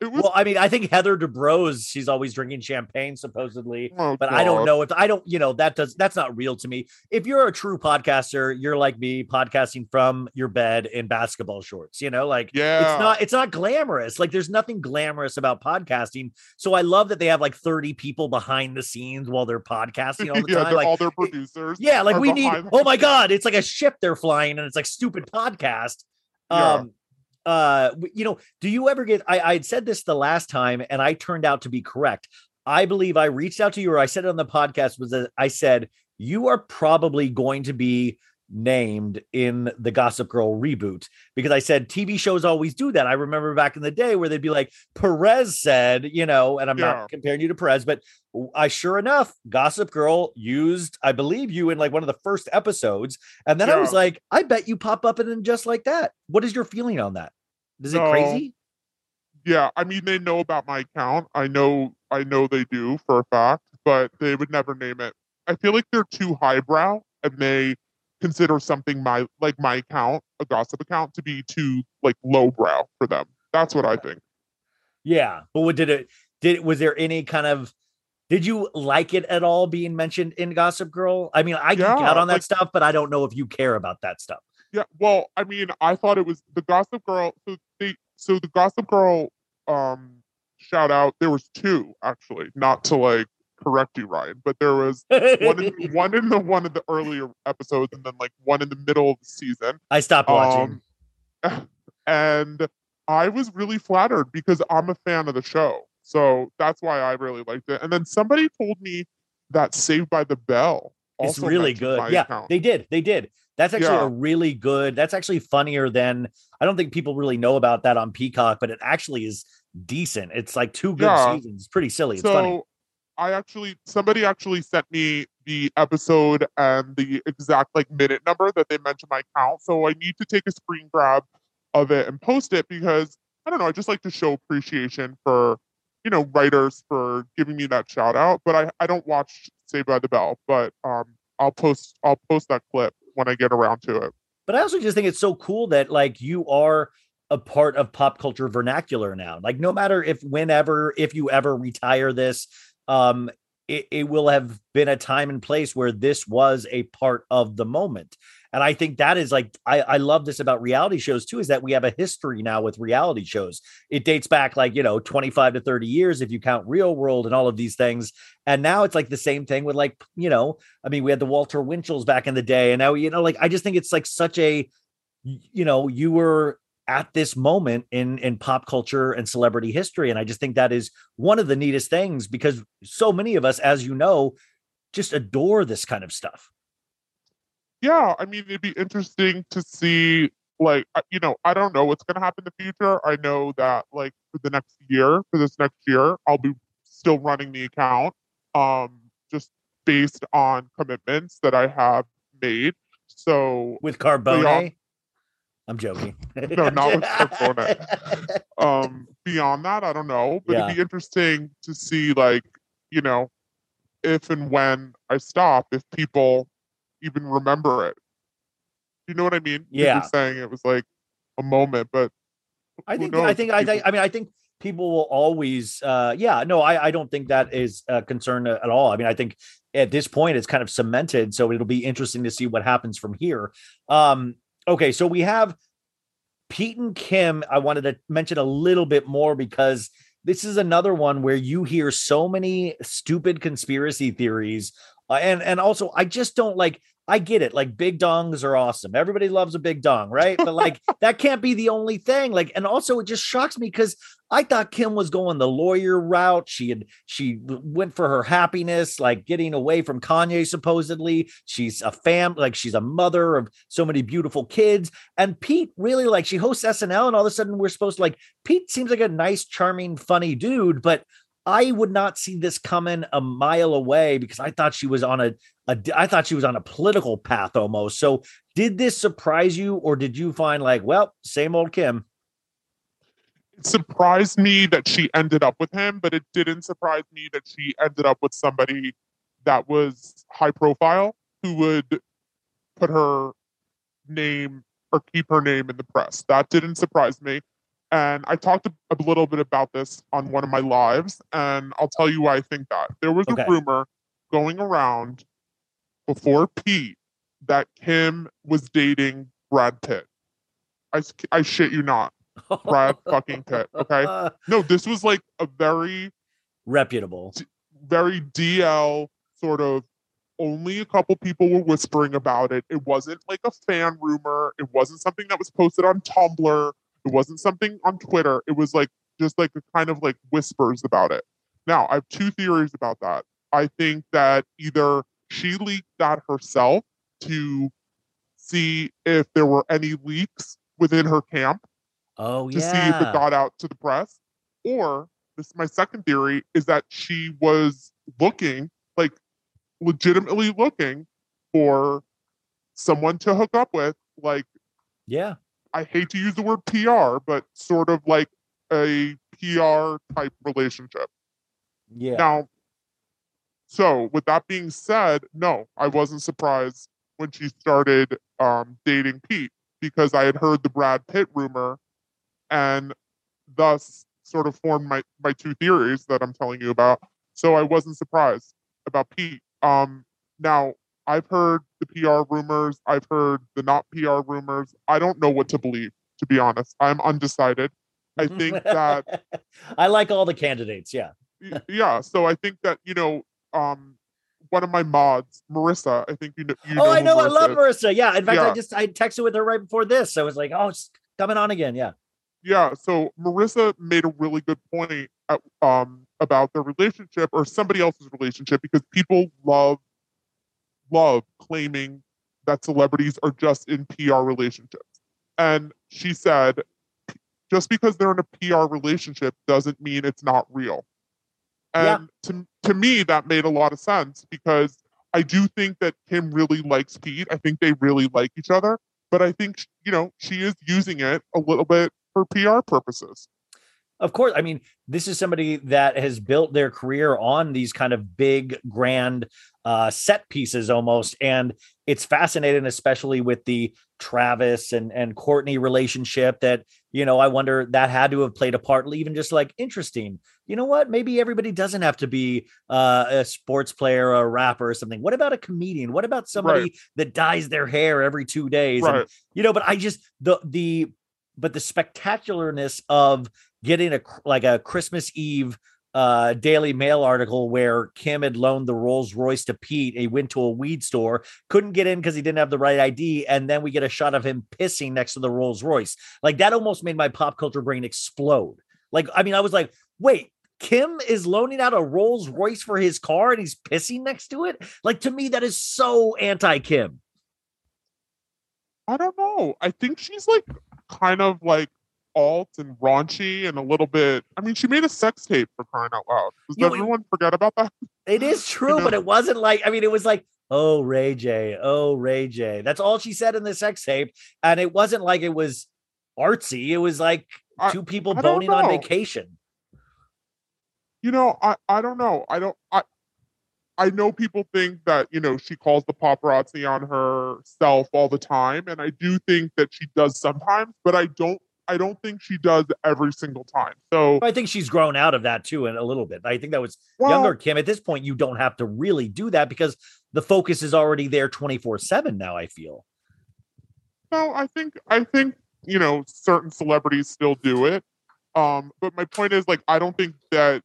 S2: Was
S1: Well, I mean, I think Heather Dubrow, she's always drinking champagne, supposedly.
S2: oh,
S1: But I don't know if I don't, you know, that does that's not real to me. If you're a true podcaster, you're like me, podcasting from your bed in basketball shorts, you know, like
S2: Yeah.
S1: it's not it's not glamorous. Like there's nothing glamorous about podcasting. So I love that they have like 30 people behind the scenes while they're podcasting all the
S2: yeah,
S1: time. Like
S2: all their producers.
S1: yeah, like we need.
S2: behind the
S1: Oh my god, it's like a ship they're flying, and it's like stupid podcast.
S2: Yeah.
S1: Um, Uh, you know, do you ever get? I I had said this the last time, and I turned out to be correct. I believe I reached out to you, or I said it on the podcast. Was that I said you are probably going to be named in the Gossip Girl reboot because I said TV shows always do that. I remember back in the day where they'd be like, Perez said, you know, and I'm
S2: Yeah.
S1: not comparing you to Perez, but I sure enough, Gossip Girl used, I believe you in like one of the first episodes. And then I was like, I bet you pop up in just like that. What is your feeling on that? Is it crazy?
S2: Yeah, I mean they know about my account. I know I know they do for a fact, but they would never name it. I feel like they're too highbrow and they consider something my like my account, a gossip account, to be too like lowbrow for them. That's what I think.
S1: Yeah. But what did it did was there any kind of did you like it at all being mentioned in Gossip Girl? I mean, I geek
S2: Yeah,
S1: out on that
S2: like-
S1: stuff, but I don't know if you care about that stuff.
S2: Yeah, well, I mean, I thought it was the Gossip Girl. So they, so the Gossip Girl, um, shout out. There was two actually, not to like correct you, Ryan, but there was one in one in the one of the earlier episodes, and then like one in the middle of the season.
S1: I stopped watching.
S2: Um, and I was really flattered because I'm a fan of the show, so that's why I really liked it. And then somebody told me that Saved by the Bell.
S1: it's really good. Yeah,
S2: account.
S1: they did. They did. That's actually
S2: Yeah.
S1: a really good. That's actually funnier than I don't think people really know about that on Peacock, but it actually is decent. It's like two good
S2: Yeah.
S1: seasons. It's pretty silly. It's
S2: so
S1: funny.
S2: I actually somebody actually sent me the episode and the exact like minute number that they mentioned my account. So I need to take a screen grab of it and post it because I don't know, I just like to show appreciation for you know writers for giving me that shout out. But I, I don't watch Saved by the Bell, but um I'll post I'll post that clip when I get around to it.
S1: But I also just think it's so cool that like you are a part of pop culture vernacular now. Like no matter if whenever if you ever retire this, um it, it will have been a time and place where this was a part of the moment. And I think that is like I, I love this about reality shows too, is that we have a history now with reality shows. It dates back like, you know, 25 to 30 years if you count real world and all of these things. And now it's like the same thing with like, you know, I mean, we had the Walter Winchells back in the day, and now you know, like I just think it's like such a you know, you were at this moment in in pop culture and celebrity history, and I just think that is one of the neatest things because so many of us, as you know, just adore this kind of stuff.
S2: Yeah, I mean, it'd be interesting to see, like, you know, I don't know what's going to happen in the future. I know that, like, for the next year, for this next year, I'll be still running the account, um, just based on commitments that I have made. So,
S1: With Carbone,
S2: Beyond-
S1: I'm joking.
S2: No, not with Carbone. um, beyond that, I don't know, but
S1: Yeah.
S2: it'd be interesting to see, like, you know, if and when I stop, if people even remember it. You know what I mean?
S1: Yeah.
S2: You're saying it was like a moment, but
S1: I think I think I think I mean I think people will always uh yeah no I I don't think that is a concern at all. I mean I think at this point it's kind of cemented so it'll be interesting to see what happens from here. Um okay so we have Pete and Kim I wanted to mention a little bit more because this is another one where you hear so many stupid conspiracy theories uh, and and also I just don't like I get it. Like big dongs are awesome. Everybody loves a big dong, right? But like that can't be the only thing. Like, and also it just shocks me because I thought Kim was going the lawyer route. She had she went for her happiness, like getting away from Kanye. Supposedly, she's a fam, like she's a mother of so many beautiful kids. And Pete really like she hosts SNL, and all of a sudden we're supposed to like Pete seems like a nice, charming, funny dude, but. I would not see this coming a mile away because I thought she was on a, a I thought she was on a political path almost. So did this surprise you or did you find like, well, same old Kim?
S2: it surprised me that she ended up with him, but it didn't surprise me that she ended up with somebody that was high profile who would put her name or keep her name in the press. That didn't surprise me. And I talked a, a little bit about this on one of my lives, and I'll tell you why I think that. There was
S1: Okay.
S2: a rumor going around before Pete that Kim was dating Brad Pitt. I shit you not. Brad fucking Pitt. Okay. No, this was like a very,
S1: Reputable.
S2: very DL sort of only a couple people were whispering about it. It wasn't like a fan rumor. It wasn't something that was posted on Tumblr. It wasn't something on Twitter. It was like just like a kind of like whispers about it. Now, I have two theories about that. I think that either she leaked that herself to see if there were any leaks within her camp
S1: Oh
S2: to
S1: yeah.
S2: see if it got out to the press. Or this is my second theory is that she was looking, like legitimately looking for someone to hook up with. Like
S1: yeah.
S2: I hate to use the word PR, but sort of like a PR type relationship.
S1: Yeah.
S2: Now, so with that being said, no, I wasn't surprised when she started um, dating Pete because I had heard the Brad Pitt rumor and thus sort of formed my, my two theories that I'm telling you about. So I wasn't surprised about Pete. Um, now, I've heard the PR rumors, I've heard the not PR rumors. I don't know what to believe, to be honest. I'm undecided. I think that
S1: I like all the candidates. Yeah.
S2: Yeah so i think that you know um one of my mods marissa i think you know you
S1: oh, I
S2: who
S1: know. I love
S2: is.
S1: Marissa. Yeah. In fact, I just I texted with her right before this. I was like, oh, it's coming on again. Yeah.
S2: yeah so marissa made a really good point at, um about their relationship or somebody else's relationship because people love love claiming that celebrities are just in pr relationships. And she said just because they're in a pr relationship doesn't mean it's not real.
S1: Yeah.
S2: and to, to me that made a lot of sense because i do think that kim really likes pete. I think they really like each other. But i think you know she is using it a little bit for pr purposes.
S1: Of course. I mean, this is somebody that has built their career on these kind of big, grand uh, set pieces almost. And it's fascinating, especially with the Travis and, and Courtney relationship that, you know, I wonder that had to have played a part, even just like interesting. You know what? Maybe everybody doesn't have to be uh, a sports player or a rapper or something. What about a comedian? What about somebody that dyes their hair every two days? And you know but i just the the but the spectacularness of getting a like a christmas eve uh daily mail article where kim had loaned the rolls royce to pete he went to a weed store couldn't get in because he didn't have the right id and then we get a shot of him pissing next to the rolls royce like that almost made my pop culture brain explode like i mean i was like wait Kim is loaning out a Rolls Royce for his car and he's pissing next to it. Like to me, that is so anti Kim.
S2: i don't know i think she's like kind of like alt and raunchy and a little bit i mean she made a sex tape for crying out loud does
S1: You
S2: everyone forget about that
S1: It is true,
S2: know?
S1: but it wasn't like I mean, it was like, oh Ray J, oh Ray J. That's all she said in the sex tape, and it wasn't like it was artsy. It was like
S2: I-
S1: two people
S2: I
S1: boning on vacation.
S2: you know i i don't know i don't i i know people think that you know she calls the paparazzi on herself all the time and i do think that she does sometimes but i don't i don't think she does every single time so
S1: I think she's grown out of that too, in a little bit. I think that was
S2: well,
S1: younger Kim. At this point, you don't have to really do that because the focus is already there twenty four seven. Now, I feel.
S2: no i think i think you know certain celebrities still do it um but my point is like i don't think that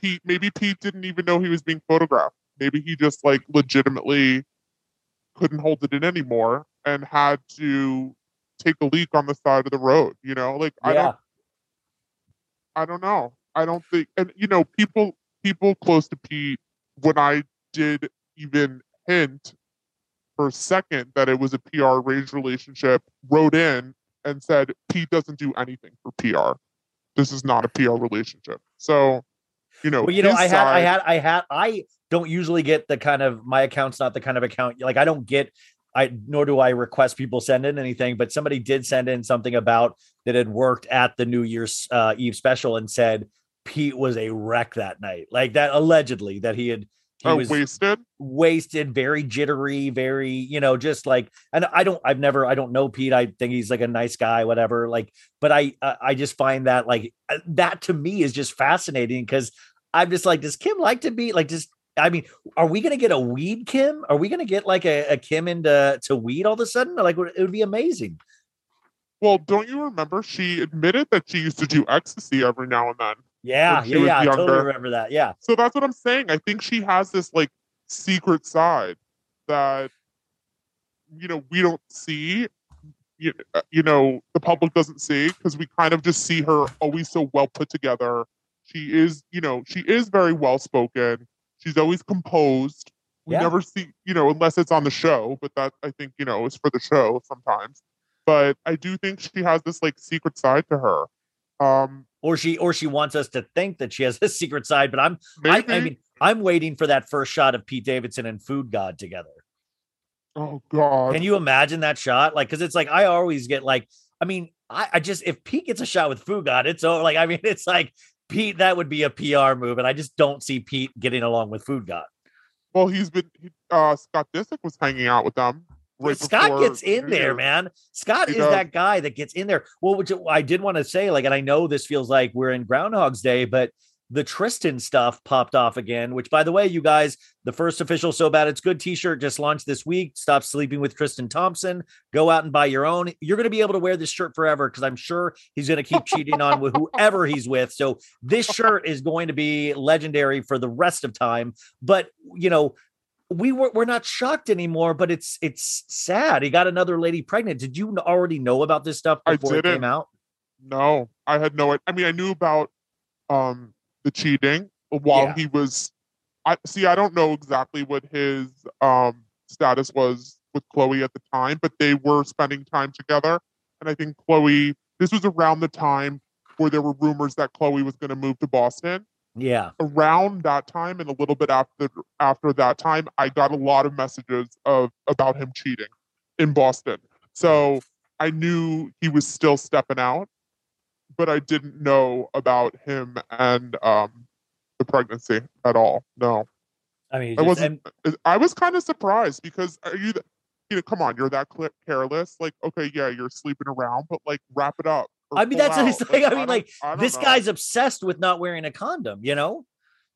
S2: pete maybe pete didn't even know he was being photographed maybe he just like legitimately couldn't hold it in anymore and had to take a leak on the side of the road you know like i don't i don't know. I don't think and you know people people close to pete when i did even hint for a second that it was a pr arranged relationship wrote in and said pete doesn't do anything for pr this is not a pr relationship. So you know
S1: Well, you know, I had, I had, I had, I don't usually get the kind of my account's not the kind of account like I don't get. I nor do I request people send in anything, but somebody did send in something about that had worked at the New Year's uh, Eve special and said Pete was a wreck that night, like that allegedly that he had He
S2: oh,
S1: was
S2: wasted.
S1: wasted, very jittery, very, you know, just like, and I don't, I've never, I don't know Pete. I think he's like a nice guy, whatever. Like, but I, I just find that like uh, that to me is just fascinating because I'm just like, does Kim like to be like, just, I mean, are we gonna get a weed Kim? Are we gonna get like a, a Kim into to weed all of a sudden? Like, it would be amazing.
S2: Well, don't you remember she admitted that she used to do ecstasy every now and then?
S1: Yeah, yeah, yeah. I totally remember that. Yeah.
S2: So that's what I'm saying. I think she has this like secret side that you know we don't see. You, uh, you know the public doesn't see because we kind of just see her always so well put together. She is, you know, she is very well spoken. She's always composed. We
S1: Yeah.
S2: never see, you know, unless it's on the show, but that I think, you know, is for the show sometimes. But I do think she has this like secret side to her. Um
S1: Or she, or she wants us to think that she has a secret side. But I'm, I, I mean, I'm waiting for that first shot of Pete Davidson and Food God together.
S2: oh god.
S1: Can you imagine that shot? Like, because it's like I always get like, I mean, I, I just if Pete gets a shot with Food God, it's over. Like, I mean, it's like Pete, that would be a PR move, and I just don't see Pete getting along with Food God.
S2: Well, he's been uh Scott Disick was hanging out with them. right
S1: Scott gets in there,
S2: Year's.
S1: man. Scott is that guy that gets in there. Well, which I did want to say, like, and I know this feels like we're in Groundhog's Day, but the Tristan stuff popped off again. Which, by the way, you guys, the first official "So Bad It's Good" T-shirt just launched this week. Stop sleeping with Tristan Thompson. Go out and buy your own. You're going to be able to wear this shirt forever because I'm sure he's going to keep cheating on with whoever he's with. So this shirt is going to be legendary for the rest of time. But you know, we were we're not shocked anymore, but it's it's sad. He got another lady pregnant. Did you already know about this stuff
S2: I
S1: before it came out?
S2: No, I had no. I mean, I knew about um the cheating while
S1: Yeah.
S2: he was. I see. I don't know exactly what his um status was with Khloe at the time, but they were spending time together, and I think Khloe. This was around the time where there were rumors that Khloe was going to move to Boston.
S1: Yeah.
S2: Around that time, and a little bit after after that time, I got a lot of messages of about him cheating in Boston. So I knew he was still stepping out, but I didn't know about him and um, the pregnancy at all. No,
S1: I mean,
S2: I wasn't.
S1: and-
S2: I was kind of surprised because are you, you know, come on, you're that careless. Like, okay, yeah, you're sleeping around, but like, wrap it up.
S1: I mean, that's
S2: out.
S1: it's like. I mean,
S2: don't-
S1: like,
S2: I
S1: this
S2: know.
S1: guy's obsessed with not wearing a condom. You know,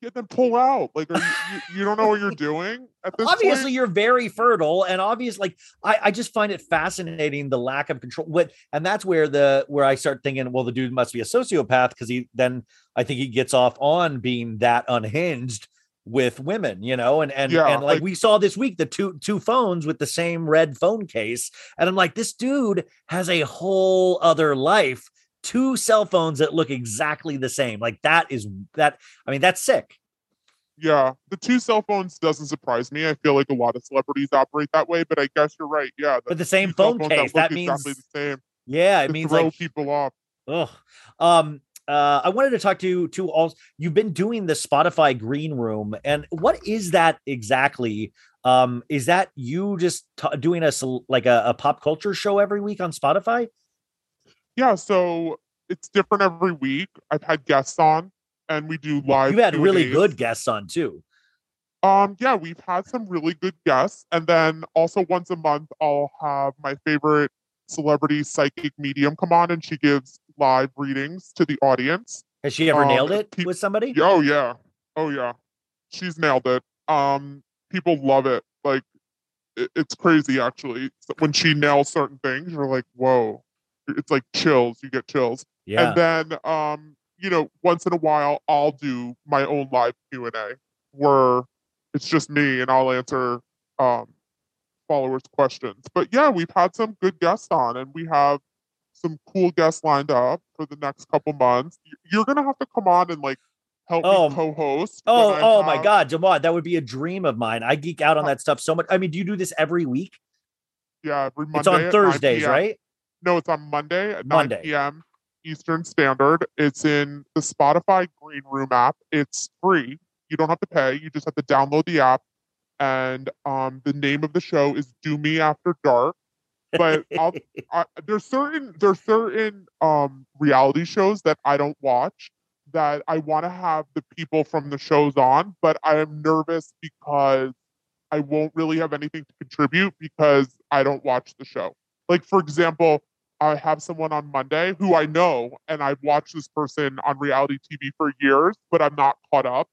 S2: Yeah, then pull out. Like, are you, you, you don't know what you're doing at this
S1: obviously
S2: point?
S1: you're very fertile, and obviously, like, I I just find it fascinating the lack of control. What, and that's where the where I start thinking, well, the dude must be a sociopath because he then I think he gets off on being that unhinged with women, you know, and and
S2: Yeah,
S1: and like,
S2: like-
S1: we saw this week the two two phones with the same red phone case, and I'm like, this dude has a whole other life. Two cell phones that look exactly the same. Like that is that. I mean, that's sick.
S2: Yeah, the two cell phones doesn't surprise me. I feel like a lot of celebrities operate that way, but I guess you're right. Yeah,
S1: But the same phone case.
S2: look
S1: That means
S2: exactly the same.
S1: yeah, it means
S2: throw
S1: like
S2: people off.
S1: Um, uh, I wanted to talk to you to all. You've been doing the Spotify Green Room, and what is that exactly? Um, is that you just t- doing a like a, a pop culture show every week on Spotify?
S2: Yeah, so it's different every week. I've had guests on, and we do live.
S1: You've had really
S2: Q&As.
S1: good guests on too.
S2: Um, yeah, we've had some really good guests, and then also once a month I'll have my favorite celebrity psychic medium come on, and she gives live readings to the audience.
S1: Has she ever
S2: Um,
S1: nailed it
S2: pe-
S1: with somebody?
S2: Oh yeah, oh yeah, she's nailed it. Um, people love it. Like, it, it's crazy actually. When she nails certain things, you're like, whoa. It's like chills. You get chills.
S1: Yeah.
S2: And then, um, you know, once in a while, I'll do my own live Q and A where it's just me and I'll answer um, followers' questions. But yeah, we've had some good guests on, and we have some cool guests lined up for the next couple months. You're gonna have to come on and like help
S1: Oh,
S2: me co-host.
S1: Oh, oh my God, Jamad, that would be a dream of mine. I geek out on that stuff so much. I mean, do you do this every week?
S2: Yeah, every Monday.
S1: it's on Thursdays, right?
S2: No, it's on Monday at
S1: Monday.
S2: 9 p.m. Eastern Standard. It's in the Spotify Green Room app. It's free. You don't have to pay. You just have to download the app. And um, the name of the show is Deuxmoi After Dark. But I'll, I, there's certain there's certain um, reality shows that I don't watch that I want to have the people from the shows on, but I am nervous because I won't really have anything to contribute because I don't watch the show. Like, for example, I have someone on Monday who I know and I've watched this person on reality TV for years, but I'm not caught up.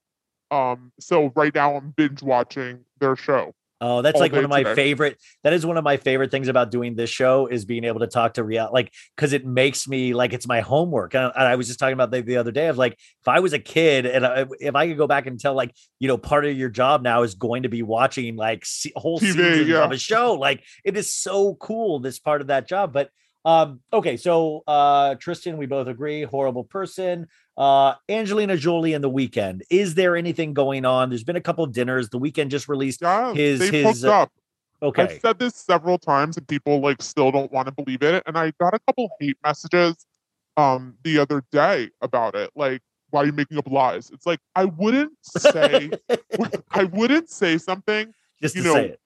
S2: Um, so right now I'm binge watching their show.
S1: Oh, that's like one of my
S2: today.
S1: favorite. That is one of my favorite things about doing this show is being able to talk to real, like, because it makes me like it's my homework. And I, and I was just talking about that the other day of like, if I was a kid and I, if I could go back and tell, like, you know, part of your job now is going to be watching like se- whole
S2: TV,
S1: seasons
S2: yeah.
S1: of a show. Like, it is so cool. This part of that job, but um, okay, so uh Tristan, we both agree, horrible person. Uh Angelina Jolie and the Weeknd. Is there anything going on? There's been a couple of dinners. The Weeknd just released
S2: Yeah,
S1: his
S2: they
S1: his
S2: up.
S1: okay.
S2: I've said this several times and people like still don't want to believe it. And I got a couple hate messages um the other day about it. Like, why are you making up lies? It's like I wouldn't say I wouldn't say something.
S1: just to
S2: you know,
S1: say it.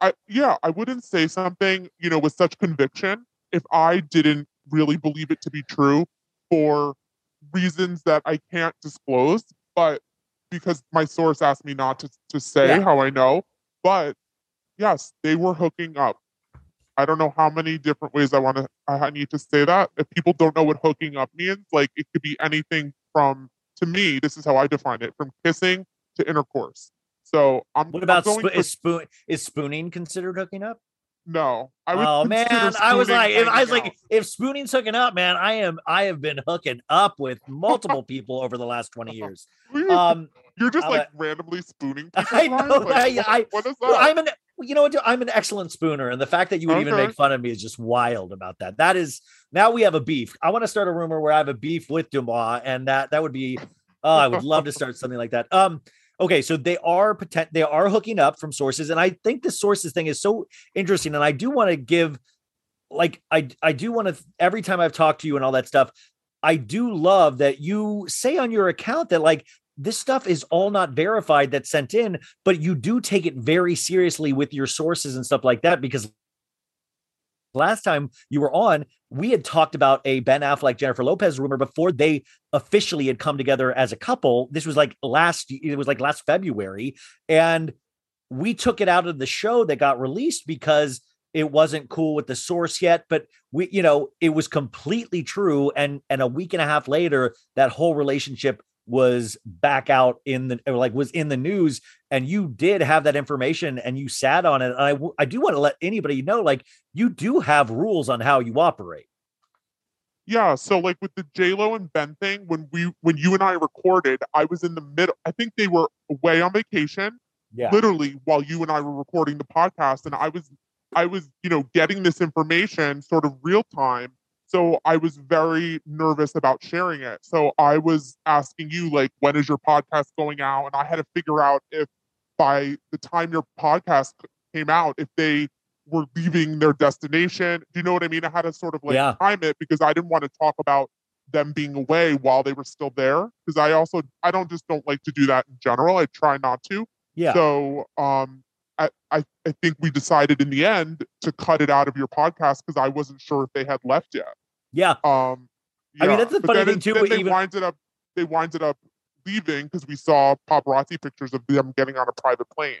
S2: I yeah, I wouldn't say something, you know, with such conviction if I didn't really believe it to be true for reasons that I can't disclose, but because my source asked me not to to say
S1: Yeah.
S2: how I know. But yes, they were hooking up. I don't know how many different ways I want to I need to say that. If people don't know what hooking up means, like it could be anything from to me, this is how I define it, from kissing to intercourse. So I'm
S1: What
S2: I'm
S1: about spo-
S2: for-
S1: is spoon is spooning considered hooking up?
S2: No. I would
S1: Oh man, I was like, if I was like, if spooning's hooking up, man, I am, I have been hooking up with multiple people over the last twenty years. Um,
S2: You're just
S1: I'm
S2: like
S1: a-
S2: randomly spooning.
S1: I know.
S2: Like,
S1: I, I,
S2: what is that?
S1: I'm an, you know what? I'm an excellent spooner, and the fact that you would even make fun of me is just wild. About that, that is now we have a beef. I want to start a rumor where I have a beef with Deuxmoi, and that that would be, oh, I would love to start something like that. Um, okay, so they are potent, they are hooking up from sources, and I think the sources thing is so interesting, and I do want to give, like, I I do want to every time I've talked to you and all that stuff, I do love that you say on your account that like this stuff is all not verified that's sent in, but you do take it very seriously with your sources and stuff like that because last time you were on, we had talked about a Ben Affleck Jennifer Lopez rumor before they officially had come together as a couple. This was like last it was like last February. And we took it out of the show that got released because it wasn't cool with the source yet. But we you know it was completely true. And and a week and a half later that whole relationship was back out in the like was in the news and you did have that information and you sat on it and I I do want to let anybody know like you do have rules on how you operate
S2: Yeah, so like with the J Lo and Ben thing, when we when you and I recorded, I was in the middle. I think they were away on vacation,
S1: yeah
S2: literally while you and I were recording the podcast, and I was I was you know getting this information sort of real time. So I was very nervous about sharing it. So I was asking you like, when is your podcast going out? And I had to figure out if by the time your podcast came out, if they were leaving their destination. Do you know what I mean? I had to sort of like
S1: Yeah.
S2: time it because I didn't want to talk about them being away while they were still there. Because I also I don't just don't like to do that in general. I try not to.
S1: yeah
S2: So um I, I I think we decided in the end to cut it out of your podcast because I wasn't sure if they had left yet.
S1: Yeah
S2: Um
S1: I mean,
S2: yeah,
S1: that's the
S2: but
S1: funny thing,
S2: it-
S1: too,
S2: Then they
S1: even-
S2: winded up they winded up leaving because we saw paparazzi pictures of them getting on a private plane.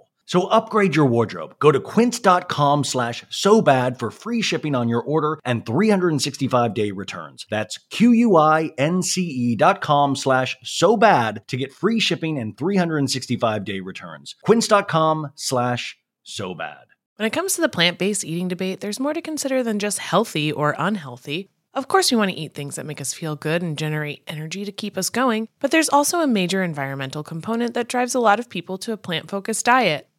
S1: So upgrade your wardrobe. Go to quince.com slash so bad for free shipping on your order and 365 day returns. That's Q-U-I-N-C-E dot com slash so bad to get free shipping and 365 day returns. Quince.com slash so bad.
S3: When it comes to the plant based eating debate, there's more to consider than just healthy or unhealthy. Of course, we want to eat things that make us feel good and generate energy to keep us going, but there's also a major environmental component that drives a lot of people to a plant focused diet.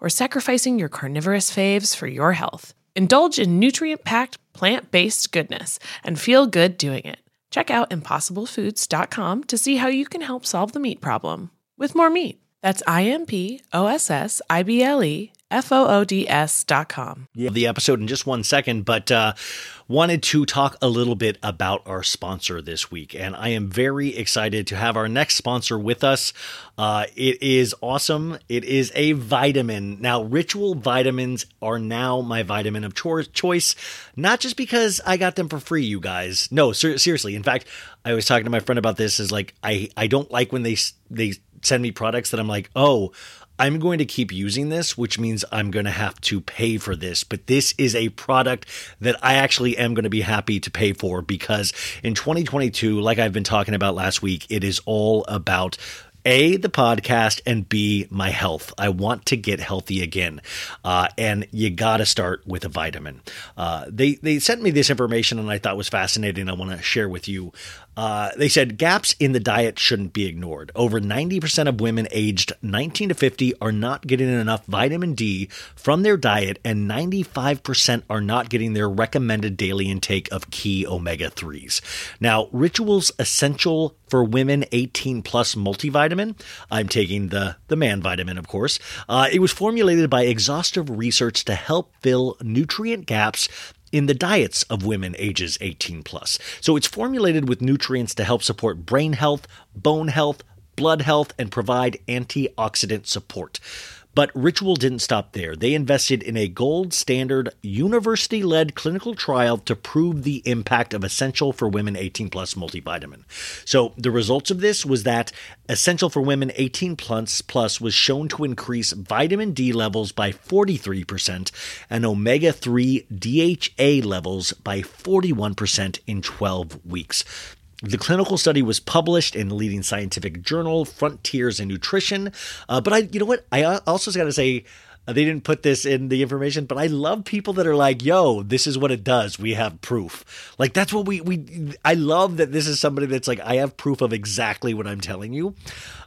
S3: or sacrificing your carnivorous faves for your health. Indulge in nutrient packed, plant based goodness and feel good doing it. Check out impossiblefoods.com to see how you can help solve the meat problem with more meat. That's I M P O S S I B L E F O O D S dot com.
S1: Yeah. The episode in just one second, but uh, wanted to talk a little bit about our sponsor this week. And I am very excited to have our next sponsor with us. Uh, it is awesome. It is a vitamin. Now, ritual vitamins are now my vitamin of cho- choice, not just because I got them for free, you guys. No, ser- seriously. In fact, I was talking to my friend about this is like, I, I don't like when they, they send me products that I'm like, oh, I'm going to keep using this, which means I'm going to have to pay for this. But this is a product that I actually am going to be happy to pay for because in 2022, like I've been talking about last week, it is all about a, the podcast, and B, my health. I want to get healthy again. Uh, and you got to start with a vitamin. Uh, they, they sent me this information and I thought was fascinating. I want to share with you. Uh, they said gaps in the diet shouldn't be ignored. Over 90% of women aged 19 to 50 are not getting enough vitamin D from their diet, and 95% are not getting their recommended daily intake of key omega 3s. Now, Ritual's Essential for Women 18 Plus multivitamin, I'm taking the, the man vitamin, of course. Uh, it was formulated by exhaustive research to help fill nutrient gaps in the diets of women ages 18 plus. So it's formulated with nutrients to help support brain health, bone health, blood health, and provide antioxidant support. But Ritual didn't stop there. They invested in a gold standard university led clinical trial to prove the impact of Essential for Women 18 Plus multivitamin. So the results of this was that Essential for Women 18 Plus, plus was shown to increase vitamin D levels by 43% and omega 3 DHA levels by 41% in 12 weeks. The clinical study was published in the leading scientific journal, Frontiers in Nutrition. Uh, but I, you know what? I also got to say, uh, they didn't put this in the information, but I love people that are like, "Yo, this is what it does. We have proof." Like that's what we we. I love that this is somebody that's like, I have proof of exactly what I'm telling you.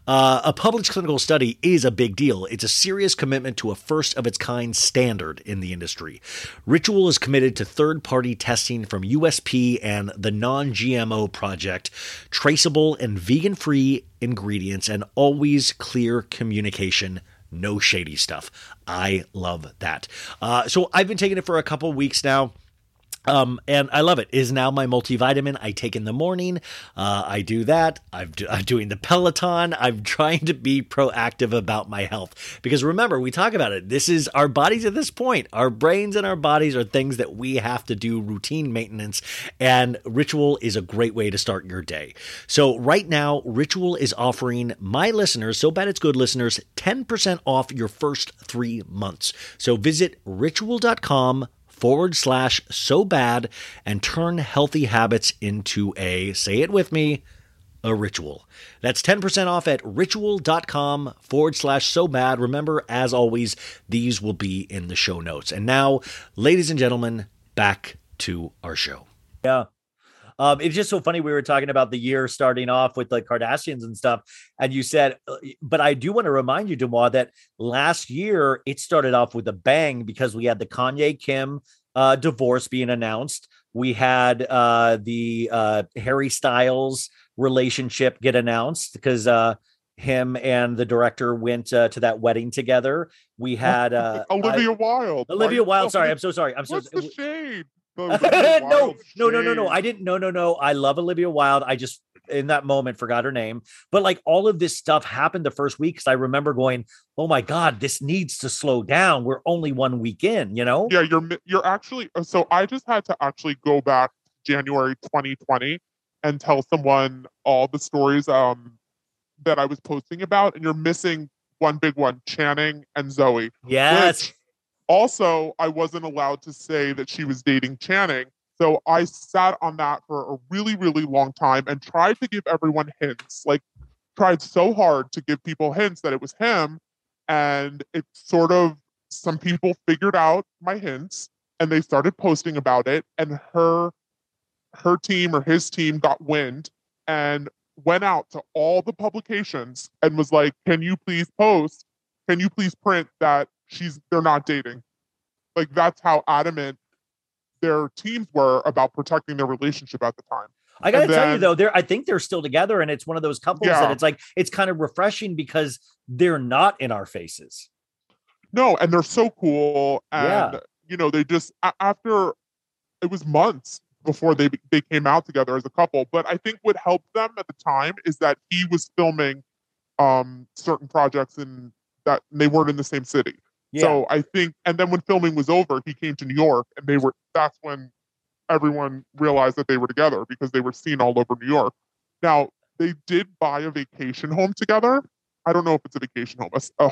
S1: Uh, a published clinical study is a big deal. It's a serious commitment to a first of its kind standard in the industry. Ritual is committed to third party testing from USP and the Non GMO Project, traceable and vegan free ingredients, and always clear communication no shady stuff. I love that. Uh, so I've been taking it for a couple weeks now. Um, and I love it. Is now my multivitamin I take in the morning. Uh, I do that. I'm, do, I'm doing the Peloton. I'm trying to be proactive about my health because remember we talk about it. This is our bodies at this point. Our brains and our bodies are things that we have to do routine maintenance, and Ritual is a great way to start your day. So right now, Ritual is offering my listeners, so bad it's good listeners, 10% off your first three months. So visit ritual.com forward slash so bad and turn healthy habits into a, say it with me, a ritual. That's 10% off at ritual.com forward slash so bad. Remember, as always, these will be in the show notes. And now, ladies and gentlemen, back to our show.
S4: Yeah. Um, it's just so funny. We were talking about the year starting off with the Kardashians and stuff, and you said, uh, but I do want to remind you, Deuxmoi, that last year it started off with a bang because we had the Kanye Kim uh, divorce being announced. We had uh, the uh, Harry Styles relationship get announced because uh,
S1: him and the director went uh, to that wedding together. We had uh,
S2: Olivia Wilde.
S1: Olivia Wilde. Sorry, I'm so sorry. I'm so
S2: What's the shade?
S1: No, no, no, no, no. I didn't. No, no, no. I love Olivia Wilde. I just in that moment forgot her name. But like all of this stuff happened the first week because I remember going, "Oh my god, this needs to slow down. We're only one week in." You know?
S2: Yeah, you're you're actually. uh, So I just had to actually go back January 2020 and tell someone all the stories um that I was posting about, and you're missing one big one: Channing and Zoe.
S1: Yes.
S2: Which also, I wasn't allowed to say that she was dating Channing. So I sat on that for a really, really long time and tried to give everyone hints. Like, tried so hard to give people hints that it was him. And it sort of, some people figured out my hints and they started posting about it. And her, her team or his team got wind and went out to all the publications and was like, can you please post? Can you please print that she's they're not dating. Like that's how adamant their teams were about protecting their relationship at the time.
S1: I gotta
S2: And
S1: tell you though, they're I think they're still together, and it's one of those couples that it's like it's kind of refreshing because they're not in our faces.
S2: No, and they're so cool. And
S1: Yeah.
S2: you know, they just after it was months before they they came out together as a couple. But I think what helped them at the time is that he was filming um certain projects and that they weren't in the same city.
S1: Yeah.
S2: So I think, and then when filming was over, he came to New York, and they were. That's when everyone realized that they were together because they were seen all over New York. Now they did buy a vacation home together. I don't know if it's a vacation home, a, a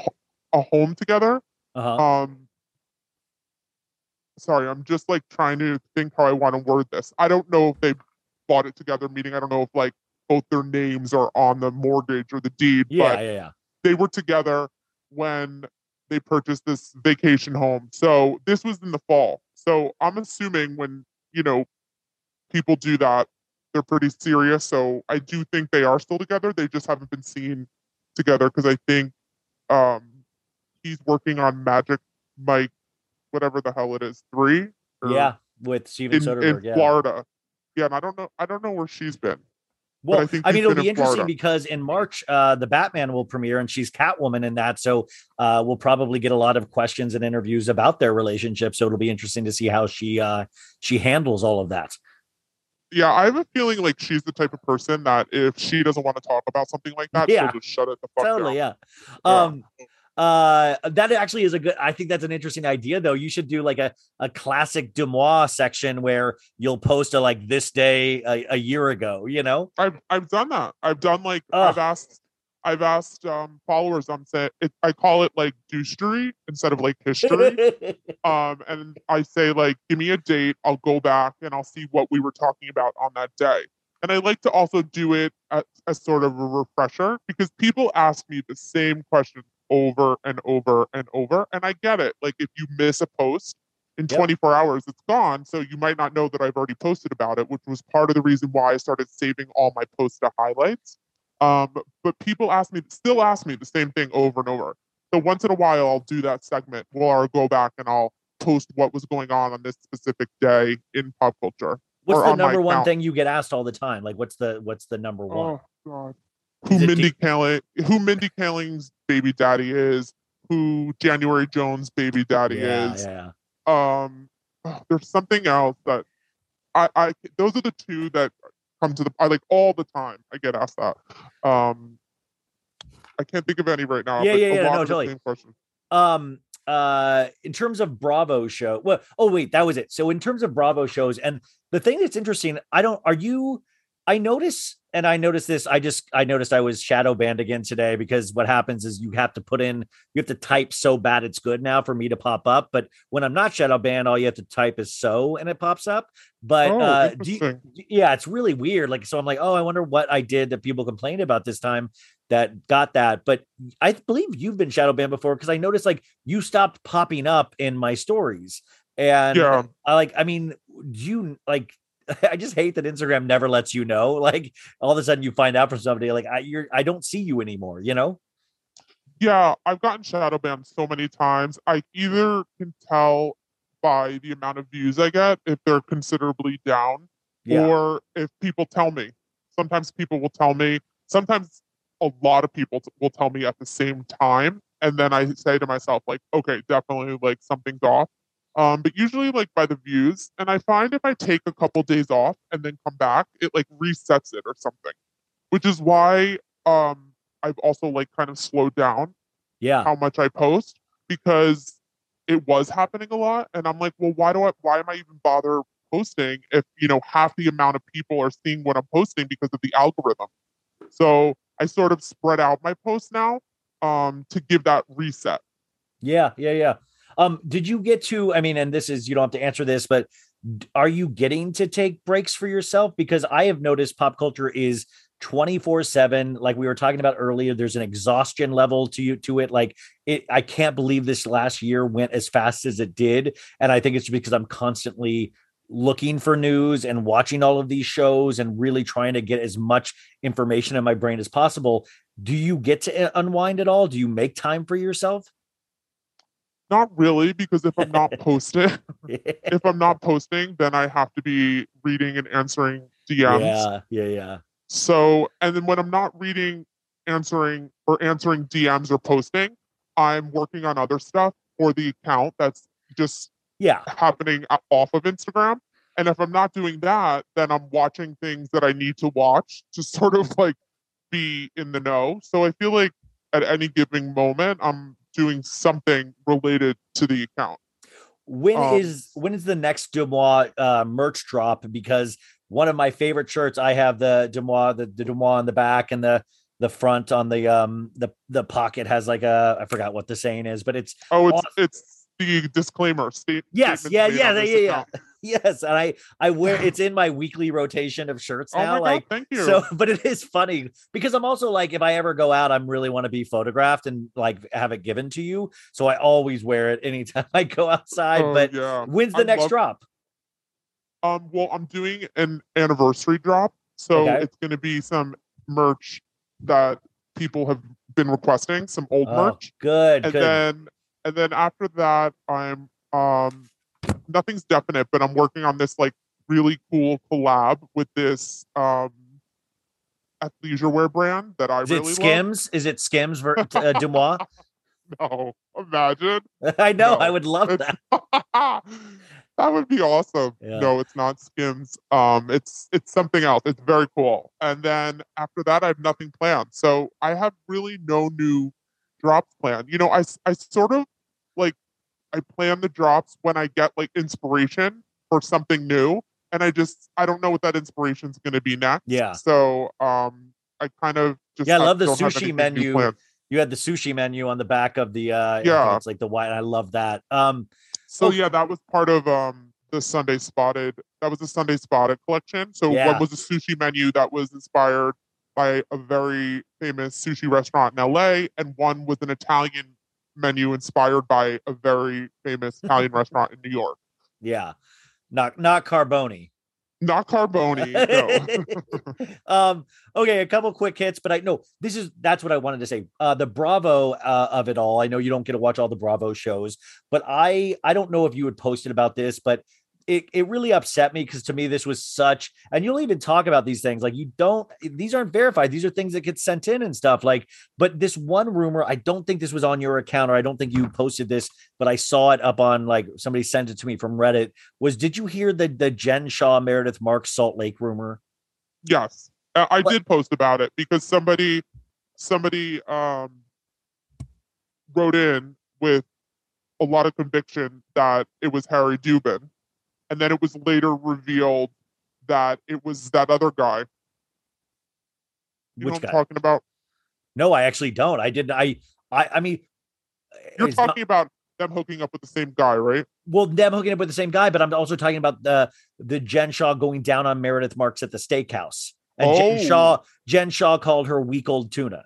S2: a home together.
S1: uh-huh.
S2: Um, sorry, I'm just like trying to think how I want to word this. I don't know if they bought it together, meaning I don't know if like both their names are on the mortgage or the deed,
S1: yeah,
S2: but
S1: yeah, yeah.
S2: they were together when they purchased this vacation home. So this was in the fall. So I'm assuming when, you know, people do that, they're pretty serious. So I do think they are still together. They just haven't been seen together because I think um he's working on Magic Mike, whatever the hell it is, three. or
S1: Yeah, with Steven
S2: In,
S1: Soderbergh.
S2: in
S1: yeah.
S2: Florida. Yeah, and I don't know I don't know where she's been.
S1: Well,
S2: I
S1: I, mean, it'll be
S2: in
S1: interesting
S2: Florida.
S1: because in March, uh, the Batman will premiere, and she's Catwoman in that. So uh, we'll probably get a lot of questions and interviews about their relationship. So it'll be interesting to see how she uh, she handles all of that.
S2: yeah, I have a feeling like she's the type of person that if she doesn't want to talk about something like that,
S1: Yeah.
S2: she'll just shut it the fuck
S1: Totally,
S2: down.
S1: yeah.
S2: Yeah.
S1: Uh, that actually is a good. I think that's an interesting idea, though. You should do like a a classic Deuxmoi section where you'll post a like this day a, a year ago. You know?
S2: I've I've done that. I've done like
S1: Ugh.
S2: I've asked I've asked um followers. I'm saying it, I call it like douchery instead of like history. um, and I say like, give me a date. I'll go back and I'll see what we were talking about on that day. And I like to also do it as, as sort of a refresher because people ask me the same questions over and over and over, and I get it. Like if you miss a post in
S1: Yep.
S2: 24 hours, it's gone. So you might not know that I've already posted about it, which was part of the reason why I started saving all my posts to highlights. Um, but people ask me, still ask me the same thing over and over. So once in a while, I'll do that segment where I'll go back and I'll post what was going on on this specific day in pop culture.
S1: What's the
S2: on
S1: number one
S2: account.
S1: thing you get asked all the time? Like, what's the what's the number one?
S2: Oh God, who Mindy
S1: deep-
S2: Kaling, who Mindy Kaling's baby daddy is, who January Jones' baby daddy
S1: yeah,
S2: is.
S1: yeah.
S2: Um, oh, there's something else that I, I, those are the two that come to the, I like all the time. I get asked that. Um, I can't think of any right now.
S1: Yeah, yeah, yeah, no, totally.
S2: Question.
S1: um uh in terms of bravo show well oh wait that was it so in terms of bravo shows and the thing that's interesting i don't are you i notice and i noticed this i just i noticed i was shadow banned again today because what happens is you have to put in you have to type so bad it's good now for me to pop up but when i'm not shadow banned all you have to type is so and it pops up but
S2: oh,
S1: uh do you- yeah, it's really weird. Like, so I'm like, oh, I wonder what I did that people complained about this time that got that. But I believe you've been shadow banned before because I noticed like you stopped popping up in my stories. And
S2: Yeah.
S1: I like, I mean, do you like, I just hate that Instagram never lets you know. Like, all of a sudden you find out from somebody, like, I, you're, I don't see you anymore, you know?
S2: Yeah, I've gotten shadow banned so many times. I either can tell by the amount of views I get if they're considerably down,
S1: Yeah.
S2: or if people tell me. Sometimes people will tell me. Sometimes a lot of people will tell me at the same time. And then I say to myself, like, okay, definitely like something's off. Um, but usually like by the views. And I find if I take a couple days off and then come back, it like resets it or something. Which is why um I've also like kind of slowed down
S1: Yeah.
S2: how much I post because it was happening a lot. And I'm like, well, why do I why am I even bother posting if you know half the amount of people are seeing what I'm posting because of the algorithm? So I sort of spread out my posts now um to give that reset.
S1: Yeah, yeah, yeah. Um, did you get to? I mean, and this is you don't have to answer this, but are you getting to take breaks for yourself? Because I have noticed pop culture is 24 7 like we were talking about earlier there's an exhaustion level to you to it like it i can't believe this last year went as fast as it did and i think it's because i'm constantly looking for news and watching all of these shows and really trying to get as much information in my brain as possible do you get to uh, unwind at all do you make time for yourself
S2: Not really, because if I'm not posting, if I'm not posting, then I have to be reading and answering DMs.
S1: yeah yeah yeah
S2: So, and then when I'm not reading, answering, or answering DMs or posting, I'm working on other stuff for the account that's just
S1: yeah
S2: happening off of Instagram. And if I'm not doing that, then I'm watching things that I need to watch to sort of like be in the know. So I feel like at any given moment, I'm doing something related to the account.
S1: When
S2: Um,
S1: is when is the next Deuxmoi uh, merch drop? Because one of my favorite shirts, I have the Deuxmoi, the, the Deuxmoi on the back and the the front on the um the the pocket has like a I forgot what the saying is, but it's
S2: Oh, it's
S1: Awesome.
S2: it's the disclaimer. State,
S1: Yes, yeah, yeah, yeah, yeah. yes, and I I wear it's in my weekly rotation of shirts
S2: Oh
S1: now.
S2: my
S1: like
S2: god, thank you.
S1: so, but it is funny because I'm also like, if I ever go out, I'm really want to be photographed and like have it given to you. So I always wear it anytime I go outside.
S2: Oh,
S1: but
S2: yeah.
S1: when's the
S2: I
S1: next
S2: love-
S1: drop?
S2: Um, well, I'm doing an anniversary drop, so
S1: Okay.
S2: it's going to be some merch that people have been requesting, some old
S1: Oh,
S2: merch,
S1: good,
S2: and
S1: good.
S2: then and then after that, I'm um, nothing's definite, but I'm working on this like really cool collab with this um athleisure wear brand that I
S1: Is
S2: really
S1: it
S2: love.
S1: Skims? Is it Skims ver- uh, Deuxmoi?
S2: No, imagine.
S1: I know.
S2: No,
S1: I would love
S2: It's-
S1: that.
S2: that would be awesome.
S1: Yeah.
S2: No, it's not Skims. Um, it's it's something else. It's very cool. And then after that, I have nothing planned. So I have really no new drops planned. You know, I I sort of like I plan the drops when I get like inspiration for something new, and I just I don't know what that inspiration is going to be next.
S1: Yeah.
S2: So um, I kind of just
S1: Yeah, I love the sushi menu. You had the sushi menu on the back of the uh
S2: Yeah.
S1: it's like the white. I love that. Um
S2: So
S1: Oh.
S2: yeah, that was part of um the Sunday Spotted. That was the Sunday Spotted collection. So
S1: Yeah.
S2: one was a sushi menu that was inspired by a very famous sushi restaurant in LA, and one was an Italian menu inspired by a very famous Italian restaurant in New York.
S1: yeah. Not not Carbone.
S2: Not Carbone. No.
S1: um okay a couple quick hits but i know this is that's what i wanted to say uh the bravo uh, of it all i know you don't get to watch all the bravo shows but i i don't know if you had posted about this but it, it really upset me because to me this was such and you'll even talk about these things like you don't these aren't verified these are things that get sent in and stuff like but this one rumor i don't think this was on your account or i don't think you posted this but i saw it up on like somebody sent it to me from reddit was did you hear the the Jen Shah meredith mark salt lake rumor?
S2: Yes, I, I did post about it because somebody somebody um wrote in with a lot of conviction that it was Harry Dubin, and then it was later revealed that it was that other guy. You
S1: which
S2: know what
S1: guy
S2: I'm talking about?
S1: No, I actually don't. I didn't. I, I, I mean,
S2: You're
S1: it's not-
S2: talking about them hooking up with the same guy, right?
S1: well, them hooking up with the same guy, but I'm also talking about the the Jen Shah going down on Meredith Marks at the steakhouse, and Jen
S2: Oh.
S1: Shah, Jen Shah called her week old tuna.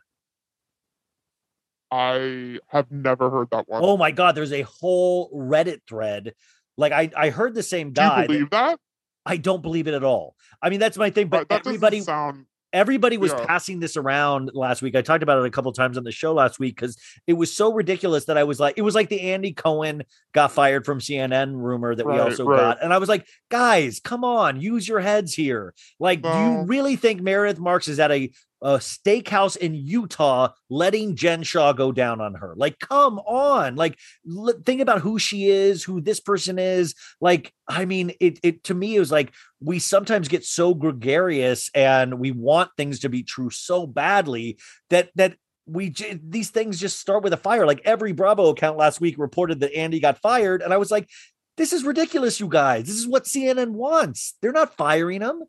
S2: I have never heard that one.
S1: Oh my God, there's a whole Reddit thread. Like I, I heard the same guy.
S2: Do you believe that?
S1: I don't believe it at all. I mean, that's my thing. But
S2: Right,
S1: everybody,
S2: sound.
S1: everybody was
S2: Yeah.
S1: passing this around last week. I talked about it a couple times on the show last week because it was so ridiculous that I was like, it was like the Andy Cohen got fired from CNN rumor that we also
S2: right.
S1: got. And I was like, guys, come on, use your heads here. Like, do you really think Meredith Marks is at a a steakhouse in Utah letting Jen Shah go down on her. Like, come on. Like, l- think about who she is, who this person is. Like, I mean, it, it to me, it was like we sometimes get so gregarious and we want things to be true so badly that, that, we j- these things just start with a fire. Like every Bravo account last week reported that Andy got fired, and I was like, "This is ridiculous, you guys. This is what CNN wants. They're not firing him."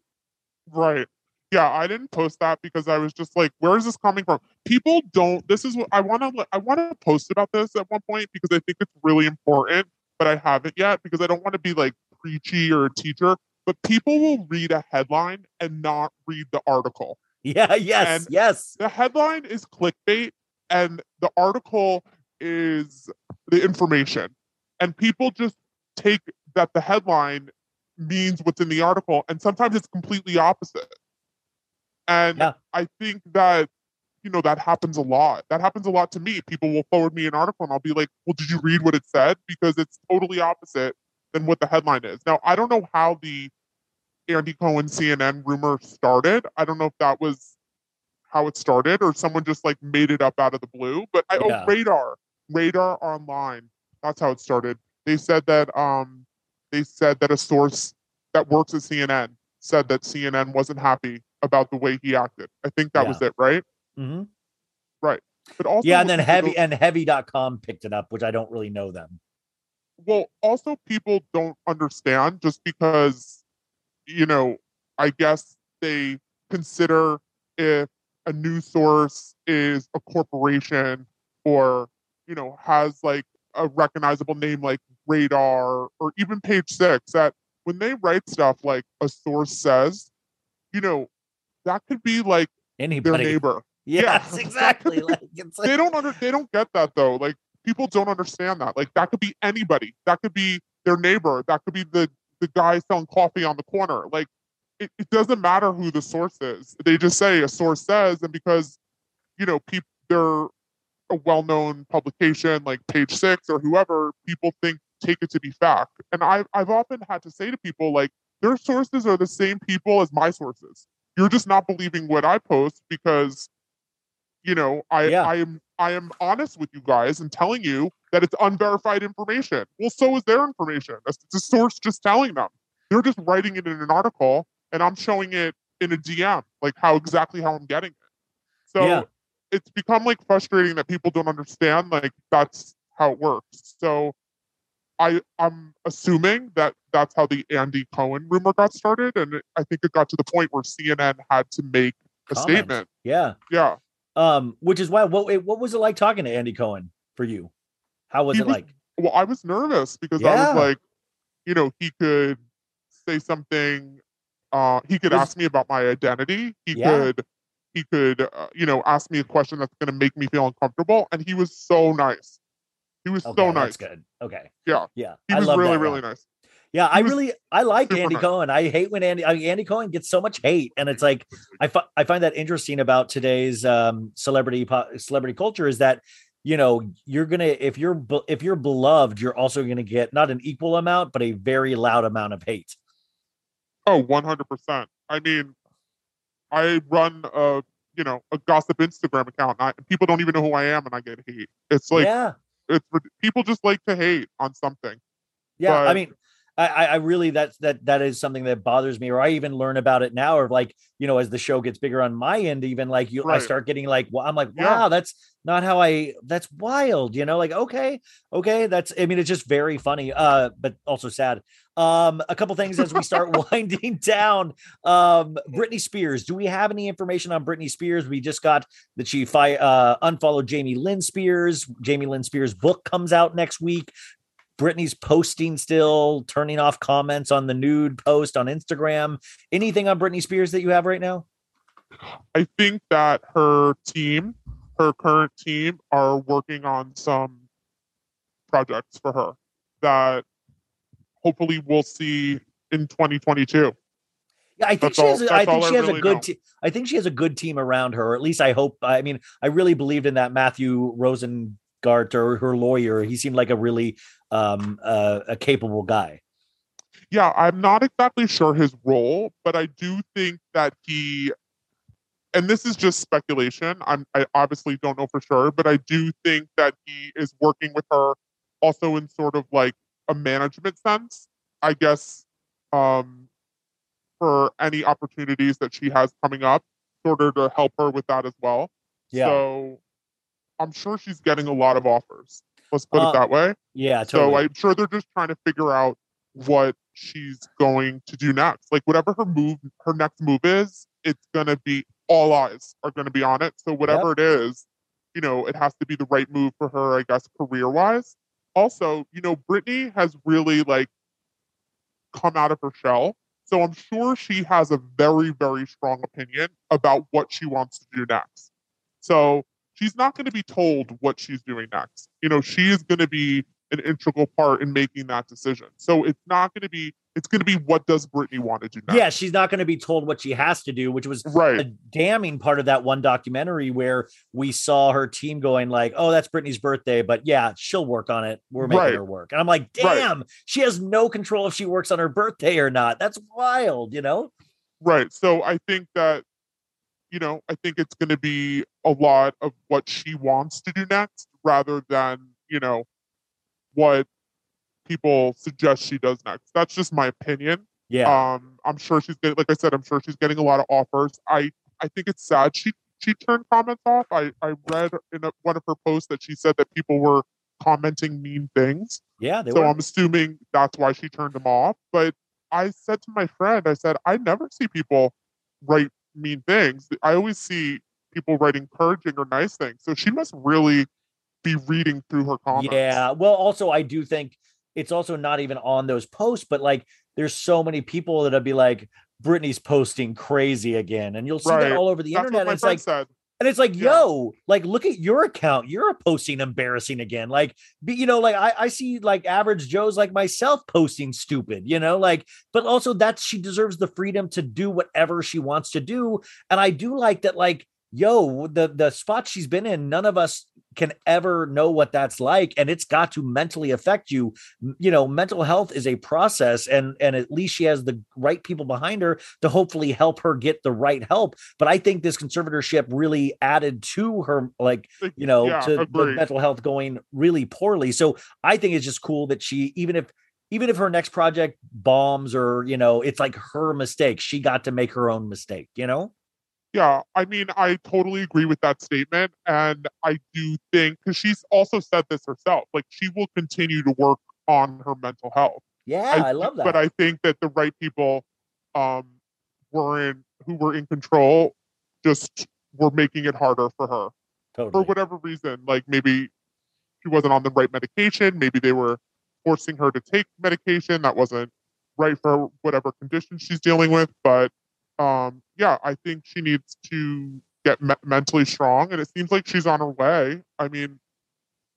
S2: Right. Yeah, I didn't post that because I was just like, where is this coming from? People don't this is what I want to I want to post about this at one point because I think it's really important, but I haven't yet because I don't want to be like preachy or a teacher, but people will read a headline and not read the article.
S1: Yeah. Yes.
S2: And-
S1: yes.
S2: The headline is clickbait and the article is the information. And people just take that the headline means what's in the article and sometimes it's completely opposite. And
S1: Yeah.
S2: I think that you know that happens a lot. That happens a lot to me. People will forward me an article and I'll be like, "Well, did you read what it said?" because it's totally opposite than what the headline is. Now, I don't know how the Andy Cohen CNN rumor started. I don't know if that was how it started or someone just like made it up out of the blue. But I
S1: Yeah.
S2: oh radar. Radar online. That's how it started. They said that um they said that a source that works at CNN said that CNN wasn't happy about the way he acted. I think that was it, right?
S1: Mhm. Right.
S2: But also
S1: Yeah. And then heavy
S2: don't-
S1: and heavy.com picked it up, which I don't really know them.
S2: well also people don't understand just because you know i guess they consider if a news source is a corporation or you know has like a recognizable name like radar or even page six that when they write stuff like a source says you know that could be like their neighbor
S1: Yes,
S2: Yeah.
S1: exactly. Like it's like
S2: they don't under they don't get that though. Like people don't understand that. Like that could be anybody. That could be their neighbor. That could be the the guy selling coffee on the corner. Like it, it doesn't matter who the source is. They just say a source says, and because you know people they're a well-known publication like Page Six or whoever, people think take it to be fact. And I've I've often had to say to people like their sources are the same people as my sources. You're just not believing what I post because you know I
S1: Yeah.
S2: I am I am honest with you guys and telling you that it's unverified information. Well, so is their information. It's a source just telling them. They're just writing it in an article, and I'm showing it in a DM, like how exactly how I'm getting it. So
S1: Yeah.
S2: it's become like frustrating that people don't understand like that's how it works. So I I'm assuming that that's how the Andy Cohen rumor got started, and I think it got to the point where CNN had to make a
S1: Comment.
S2: statement.
S1: yeah.
S2: Yeah,
S1: Um, which is why what what was it like talking to Andy Cohen for you? How was
S2: He
S1: it
S2: was-
S1: like?
S2: well, I was nervous because I was like, you know, he could say something. Uh, he could
S1: Was-
S2: ask me about my identity. He
S1: Yeah.
S2: could, he could, uh, you know, ask me a question that's going to make me feel uncomfortable. And he was so nice. He was
S1: Okay,
S2: so
S1: that's
S2: nice.
S1: good. Okay.
S2: Yeah.
S1: Yeah.
S2: He
S1: I
S2: was really, really nice.
S1: Yeah, I really I like Andy
S2: nice.
S1: Cohen. I hate when Andy I mean, Andy Cohen gets so much hate, and it's like I fi- I find that interesting about today's um, celebrity po- celebrity culture is that you know you're gonna if you're be- if you're beloved, you're also gonna get not an equal amount, but a very loud amount of hate.
S2: Oh, 100%. I mean, I run a, you know, a gossip Instagram account. And I, people don't even know who I am and I get hate. It's like,
S1: yeah,
S2: it's people just like to hate on something.
S1: yeah. I mean, I, I I really that's that that is something that bothers me, or I even learn about it now, or like you know, as the show gets bigger on my end, even like you, I start getting like, well, I'm like,
S2: Yeah.
S1: wow, that's not how I. That's wild, you know. Like, okay, okay, that's. I mean, it's just very funny, uh, but also sad. Um, a couple things as we start winding down. Um, Britney Spears. Do we have any information on Britney Spears? We just got that she fi- uh, unfollowed Jamie Lynn Spears. Jamie Lynn Spears' book comes out next week. Britney's posting still, turning off comments on the nude post on Instagram. Anything on Britney Spears that you have right now?
S2: I think that her team, her current team, are working on some projects for her that hopefully we'll see in 2022.
S1: Yeah, I think
S2: That's
S1: she has.
S2: all-
S1: I think she
S2: I
S1: has a good. Te- I think she has a good team around her. Or at least I hope. I mean, I really believed in that Matthew Rosengart or her lawyer. He seemed like a really um uh, a capable guy.
S2: Yeah, I'm not exactly sure his role, but I do think that he and this is just speculation. I'm I obviously don't know for sure, but I do think that he is working with her also in sort of like a management sense. I guess um for any opportunities that she has coming up, sort of to help her with that as well.
S1: Yeah.
S2: So I'm sure she's getting a lot of offers. Let's put
S1: Uh,
S2: it that way.
S1: Yeah,
S2: So. I'm sure they're just trying to figure out what she's going to do next. Like whatever her move, her next move is, it's gonna be all eyes are gonna be on it. So whatever it is, you know, it has to be the right move for her, I guess, career wise. Also, you know, Britney has really like come out of her shell. So I'm sure she has a very, very strong opinion about what she wants to do next. So she's not going to be told what she's doing next. You know, she is going to be an integral part in making that decision. So it's not going to be, it's going to be what does Britney want to do next?
S1: yeah, she's not going to be told what she has to do, which was
S2: Right.
S1: a damning part of that one documentary where we saw her team going like, "Oh, that's Britney's birthday, but yeah, she'll work on it. We're making
S2: Right.
S1: her work." And I'm like,
S2: Right.
S1: "Damn, she has no control if she works on her birthday or not. That's wild, you know?"
S2: Right. So I think that, you know, I think it's going to be a lot of what she wants to do next rather than, you know, what people suggest she does next. That's just my opinion.
S1: Yeah.
S2: Um, I'm sure she's getting, like I said, I'm sure she's getting a lot of offers. I, I think it's sad she she turned comments off. I, I read in a, one of her posts that she said that people were commenting mean things.
S1: yeah, they
S2: so
S1: were.
S2: I'm assuming that's why she turned them off. But I said to my friend, I said, I never see people write mean things. I always see people writing encouraging or nice things. So she must really be reading through her comments.
S1: Yeah. Well, also, I do think it's also not even on those posts, but like there's so many people that'll be like, Britney's posting crazy again. And you'll see
S2: Right.
S1: that all over the
S2: That's
S1: internet.
S2: what my
S1: and it's like,
S2: said.
S1: And it's like,
S2: Yeah.
S1: yo, like, look at your account. You're posting embarrassing again. Like, be, you know, like I, I see like average Joes like myself posting stupid, you know, like, but also that she deserves the freedom to do whatever she wants to do. And I do like that, like, yo, the the spot she's been in, none of us can ever know what that's like and it's got to mentally affect you. You know mental health is a process and and at least she has the right people behind her to hopefully help her get the right help but i think this conservatorship really added to her like you know
S2: yeah,
S1: to the mental health going really poorly. So i think it's just cool that she even if even if her next project bombs or you know it's like her mistake she got to make her own mistake you know
S2: Yeah, I mean, I totally agree with that statement. And I do think, because she's also said this herself, like she will continue to work on her mental health.
S1: yeah i,
S2: thi-
S1: love that
S2: But I think that the right people um, were in, who were in control, just were making it harder for her for whatever reason. Like maybe she wasn't on the right medication. Maybe they were forcing her to take medication that wasn't right for whatever condition she's dealing with. But um, yeah, I think she needs to get me- mentally strong, and it seems like she's on her way. I mean,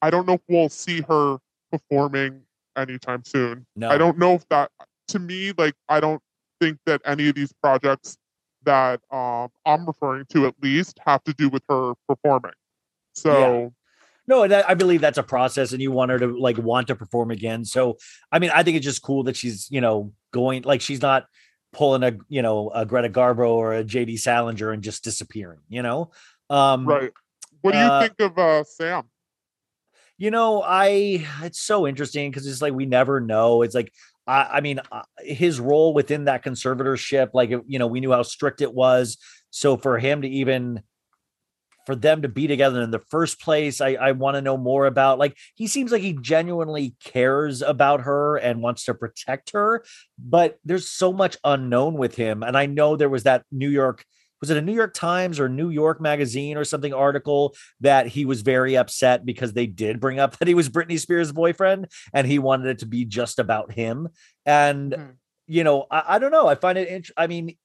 S2: I don't know if we'll see her performing anytime soon.
S1: no
S2: I don't know if that to me, like I don't think that any of these projects that um I'm referring to at least have to do with her performing. So
S1: No, that, I believe that's a process, and you want her to like want to perform again. So, I mean, I think it's just cool that she's you know going like she's not pulling a you know a Greta Garbo or a JD Salinger and just disappearing. You know, um,
S2: right. What do you
S1: uh,
S2: think of uh Sam?
S1: You know, I it's so interesting because it's like we never know. It's like I, I mean, uh, his role within that conservatorship, like you know, we knew how strict it was. So for him to even for them to be together in the first place, I, I want to know more about. Like he seems like he genuinely cares about her and wants to protect her, but there's so much unknown with him. And I know there was that New York. Was it a New York Times or New York Magazine or something article that he was very upset because they did bring up that he was Britney Spears' boyfriend and he wanted it to be just about him. And,
S2: Mhm.
S1: you know, I, I don't know. I find it, int- I mean,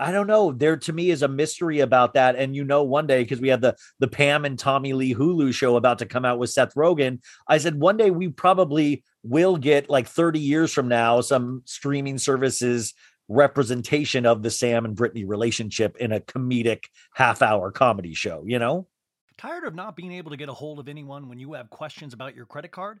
S1: I don't know. There to me is a mystery about that. And you know, one day, because we have the the Pam and Tommy Lee Hulu show about to come out with Seth Rogen, I said one day we probably will get like 30 years from now some streaming services representation of the Sam and Britney relationship in a comedic half hour comedy show, you know?
S5: Tired of not being able to get a hold of anyone when you have questions about your credit card?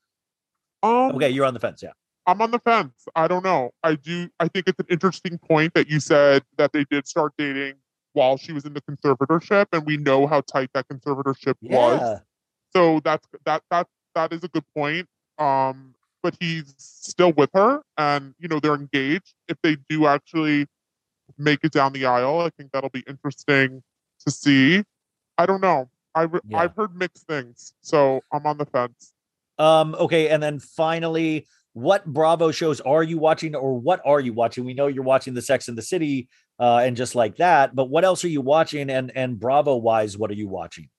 S2: Um,
S1: Okay, you're on the fence. Yeah.
S2: I'm on the fence. I don't know. I do. I think it's an interesting point that you said that they did start dating while she was in the conservatorship, and we know how tight that conservatorship
S1: Yeah.
S2: was. So that's that that that is a good point. Um, but he's still with her, and you know they're engaged. If they do actually make it down the aisle, I think that'll be interesting to see. I don't know. I
S1: Yeah.
S2: I've heard mixed things, so I'm on the fence.
S1: Um, okay, and then finally, what Bravo shows are you watching, or what are you watching? We know you're watching the Sex and the City, uh, and just like that. But what else are you watching? And and Bravo wise, what are you watching?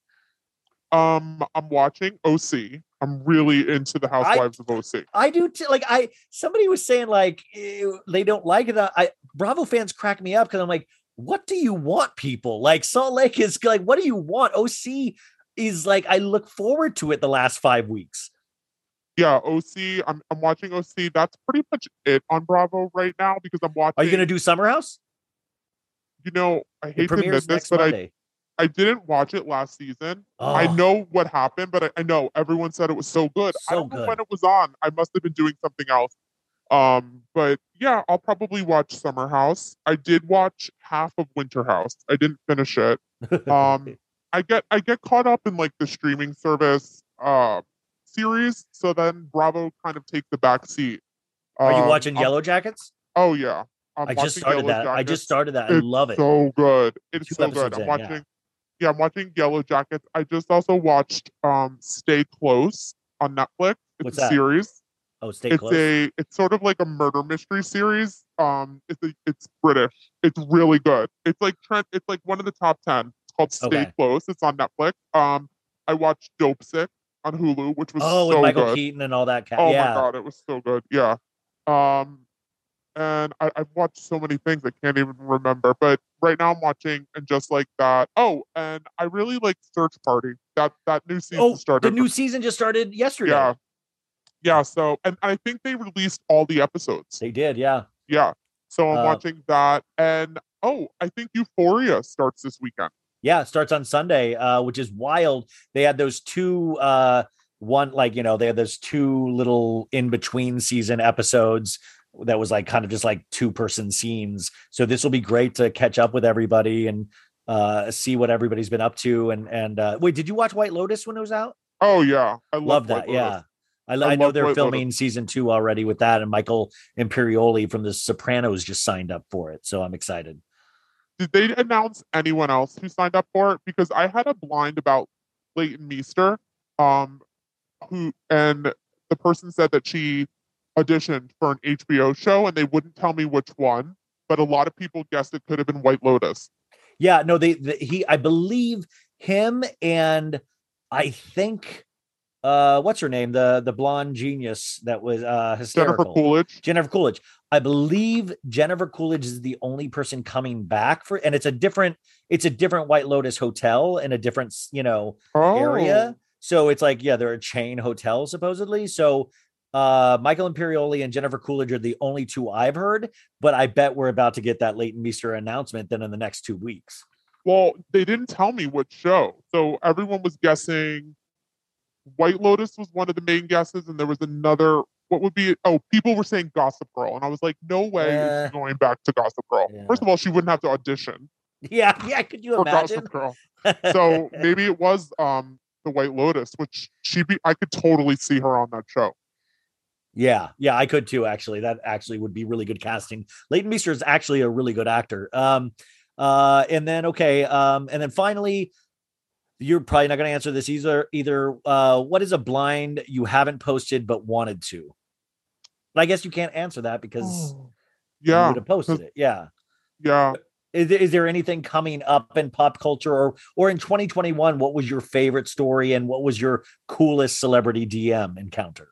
S2: Um, I'm watching OC. I'm really into the Housewives of OC.
S1: I do too. Like I, somebody was saying like they don't like it. I Bravo fans crack me up because I'm like, what do you want, people? Like Salt Lake is like, what do you want? OC is like, I look forward to it the last five weeks.
S2: Yeah, OC. I'm I'm watching OC. That's pretty much it on Bravo right now because I'm watching.
S1: Are you gonna do Summer House?
S2: You know, I hate to admit this, but I
S1: Monday.
S2: I didn't watch it last season. I
S1: Oh.
S2: know what happened, but I, I know everyone said it was so good. I
S1: So
S2: don't know
S1: good.
S2: when it was on. I must have been doing something else. Um, but yeah, I'll probably watch Summer House. I did watch half of Winter House. I didn't finish it. Um, I get I get caught up in like the streaming service uh series, so then Bravo kind of takes the back seat.
S1: Are you
S2: Um,
S1: watching
S2: I'm-
S1: Yellowjackets?
S2: Oh yeah, I'm
S1: I just started
S2: Yellow
S1: that. I just started that. I
S2: It's
S1: love it.
S2: So good. It's
S1: Two
S2: so good. I'm
S1: in, yeah.
S2: watching. Yeah. I'm watching Yellowjackets. I just also watched um Stay Close on Netflix. It's
S1: What's
S2: a
S1: that?
S2: series.
S1: Oh, stay
S2: it's
S1: close.
S2: a it's sort of like a murder mystery series. Um, it's a, it's British. It's really good. It's like Trent. It's like one of the top ten. It's called Stay
S1: Okay.
S2: Close. It's on Netflix. Um, I watched Dopesick on Hulu, which was
S1: oh,
S2: so
S1: with Michael
S2: good.
S1: Keaton and all that. Ca-
S2: Oh
S1: yeah.
S2: my god, it was so good. Yeah. Um, and I, I've watched so many things I can't even remember. But right now I'm watching and just like that. Oh, and I really like Search Party. That that new season
S1: Oh,
S2: started.
S1: the new season just started yesterday.
S2: yeah, yeah. So and I think they released all the episodes.
S1: They did. Yeah.
S2: Yeah. So I'm
S1: Uh,
S2: watching that, and oh, I think Euphoria starts this weekend.
S1: Yeah, it starts on Sunday, uh, which is wild. They had those two, uh, one like you know, they had those two little in between season episodes that was like kind of just like two person scenes. So this will be great to catch up with everybody and uh, see what everybody's been up to. And and uh, wait, did you watch White Lotus when it was out?
S2: Oh yeah, I love,
S1: Love that. Yeah. I,
S2: I
S1: I know they're
S2: White Lotus.
S1: filming season two already with that, and Michael Imperioli from The Sopranos just signed up for it, so I'm excited.
S2: Did they announce anyone else who signed up for it? Because I had a blind about Leighton Meester, um, who and the person said that she auditioned for an HBO show and they wouldn't tell me which one, but a lot of people guessed it could have been White Lotus.
S1: Yeah, no, they, the he I believe him and I think uh what's her name? The the blonde genius that was uh hysterical.
S2: Jennifer Coolidge.
S1: Jennifer Coolidge. I believe Jennifer Coolidge is the only person coming back for and it's a different it's a different White Lotus hotel in a different, you know,
S2: Oh,
S1: area. So it's like, yeah, they're a chain hotel supposedly. So uh Michael Imperioli and Jennifer Coolidge are the only two I've heard, but I bet we're about to get that Leighton Meester announcement then in the next two weeks.
S2: Well, they didn't tell me which show, so everyone was guessing. White Lotus was one of the main guesses, and there was another. What would be? Oh, people were saying Gossip Girl, and I was like, no way going back to Gossip Girl.
S1: yeah.
S2: First of all, she wouldn't have to audition
S1: Yeah, yeah. Could you imagine?
S2: Gossip Girl. So maybe it was um the White Lotus, which she be. I could totally see her on that show.
S1: yeah, yeah, I could too. Actually, that actually would be really good casting. Leighton Meester is actually a really good actor. Um, uh, and then okay, um, and then finally, you're probably not going to answer this either. Either, uh, what is a blind you haven't posted but wanted to? But I guess you can't answer that because you
S2: Yeah,
S1: would have posted it. Yeah.
S2: yeah.
S1: Is, there- is there anything coming up in pop culture or or in 2021? What was your favorite story and what was your coolest celebrity DM encounter?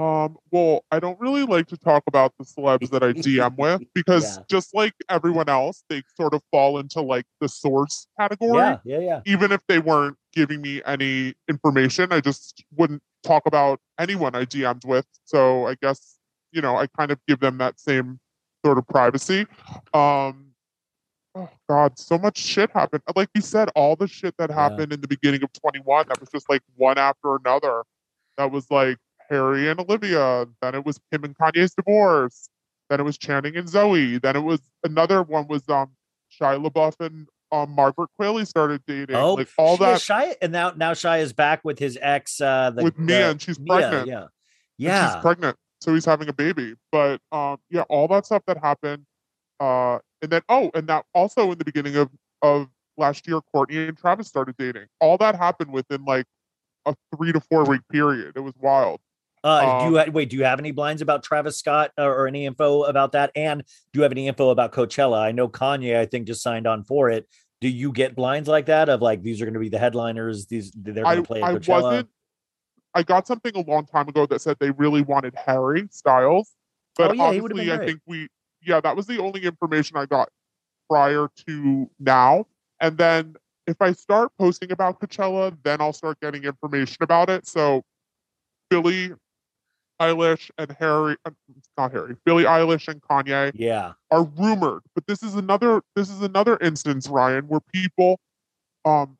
S2: Um, well, I don't really like to talk about the celebs that I DM with because
S1: Yeah.
S2: just like everyone else, they sort of fall into like the source category.
S1: Yeah, yeah, yeah.
S2: Even if they weren't giving me any information, I just wouldn't talk about anyone I DM'd with. So I guess, you know, I kind of give them that same sort of privacy. Um oh god, so much shit happened. Like you said, all the shit that happened in the beginning of 21 that was just like one after another. That was like Harry and Olivia. Then it was Kim and Kanye's divorce. Then it was Channing and Zoe. Then it was another one was um Shia LaBeouf and um Margaret Qualley started dating.
S1: Oh,
S2: like all that
S1: Shia, and now now Shia is back with his ex uh, the,
S2: with
S1: the-
S2: Mia, and she's
S1: Mia,
S2: pregnant.
S1: Yeah,
S2: and
S1: yeah.
S2: she's pregnant, so he's having a baby. But um, yeah, all that stuff that happened, uh, and then oh, and that also in the beginning of of last year, Courtney and Travis started dating. All that happened within like a three to four week period. It was wild.
S1: Uh, do you
S2: Um,
S1: wait? Do you have any blinds about Travis Scott or, or any info about that? And do you have any info about Coachella? I know Kanye, I think, just signed on for it. Do you get blinds like that of like these are going to be the headliners? These they're going
S2: I
S1: to play at
S2: I
S1: Coachella.
S2: wasn't. I got something a long time ago that said they really wanted Harry Styles, but
S1: Oh, yeah, he would've been
S2: obviously I
S1: great.
S2: think we yeah that was the only information I got prior to now. And then if I start posting about Coachella, then I'll start getting information about it. So Billie Eilish and Harry, uh, not Harry, Billie Eilish and Kanye
S1: Yeah,
S2: are rumored, but this is another this is another instance, Ryan, where people um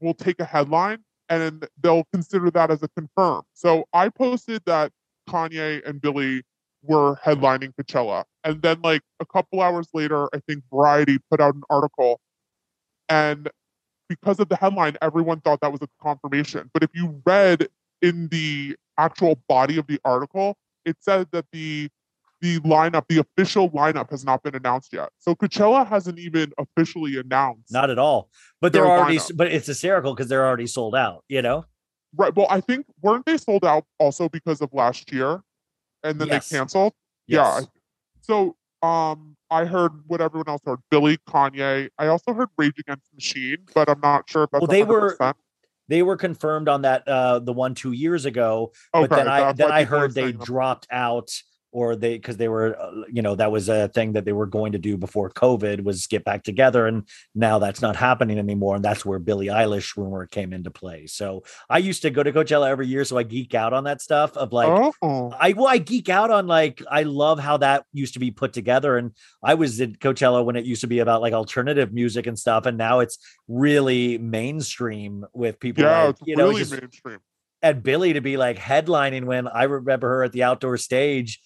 S2: will take a headline and they'll consider that as a confirm. So I posted that Kanye and Billie were headlining Coachella. And then like a couple hours later, I think Variety put out an article and because of the headline, everyone thought that was a confirmation. But if you read in the actual body of the article, it said that the the lineup, the official lineup, has not been announced yet. So Coachella hasn't even officially announced.
S1: not at all. But they're already.
S2: lineup.
S1: But it's hysterical because they're already sold out. You know.
S2: right. Well, I think weren't they sold out also because of last year, and then
S1: Yes.
S2: they canceled. Yeah.
S1: Yes.
S2: I- So um, I heard what everyone else heard. Billie, Kanye. I also heard Rage Against the Machine, but I'm not sure if that's
S1: Well, they were-
S2: 100%.
S1: They were confirmed on that uh the one two years ago,
S2: Okay,
S1: but then I then I heard they dropped out or they because they were uh, you know that was a thing that they were going to do before COVID was get back together and now that's not happening anymore and that's where Billie Eilish rumor came into play. So I used to go to Coachella every year, so I geek out on that stuff of like
S2: oh,
S1: I well, I geek out on like I love how that used to be put together. And I was at Coachella when it used to be about like alternative music and stuff, and now it's really mainstream with people
S2: yeah,
S1: like you know just
S2: mainstream.
S1: and Billie to be like headlining when I remember her at the outdoor stage,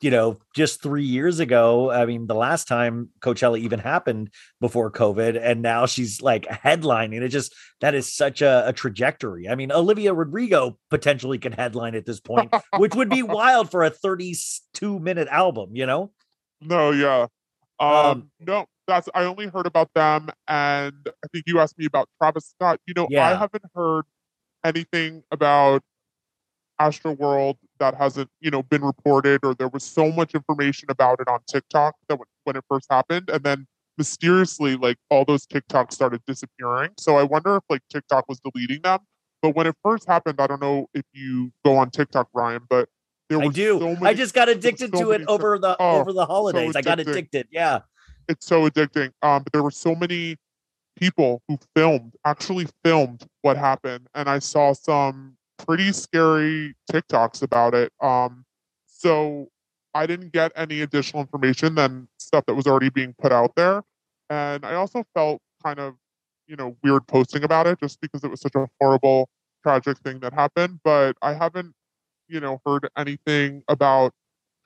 S1: you know, just three years ago. I mean, the last time Coachella even happened before COVID, and now she's like headlining. It just that is such a, a trajectory. I mean, Olivia Rodrigo potentially can headline at this point, which would be wild for a 32 minute album, you know?
S2: No, yeah. Um,
S1: Um,
S2: no, that's I only heard about them and I think you asked me about Travis Scott. You know, I haven't heard anything about Astroworld that hasn't, you know, been reported or there was so much information about it on TikTok that when, when it first happened and then mysteriously like all those TikToks started disappearing. So I wonder if like TikTok was deleting them. But when it first happened, I don't know if you go on TikTok, Ryan, but there
S1: I
S2: was
S1: do.
S2: so
S1: I just got addicted
S2: so
S1: to it
S2: many
S1: over the
S2: oh,
S1: over the holidays. I got addicted. Yeah.
S2: it's so addicting. Um, but there were so many people who filmed, actually filmed what happened, and I saw some pretty scary TikToks about it. Um, so I didn't get any additional information than stuff that was already being put out there, and I also felt kind of, you know, weird posting about it just because it was such a horrible, tragic thing that happened. But I haven't, you know, heard anything about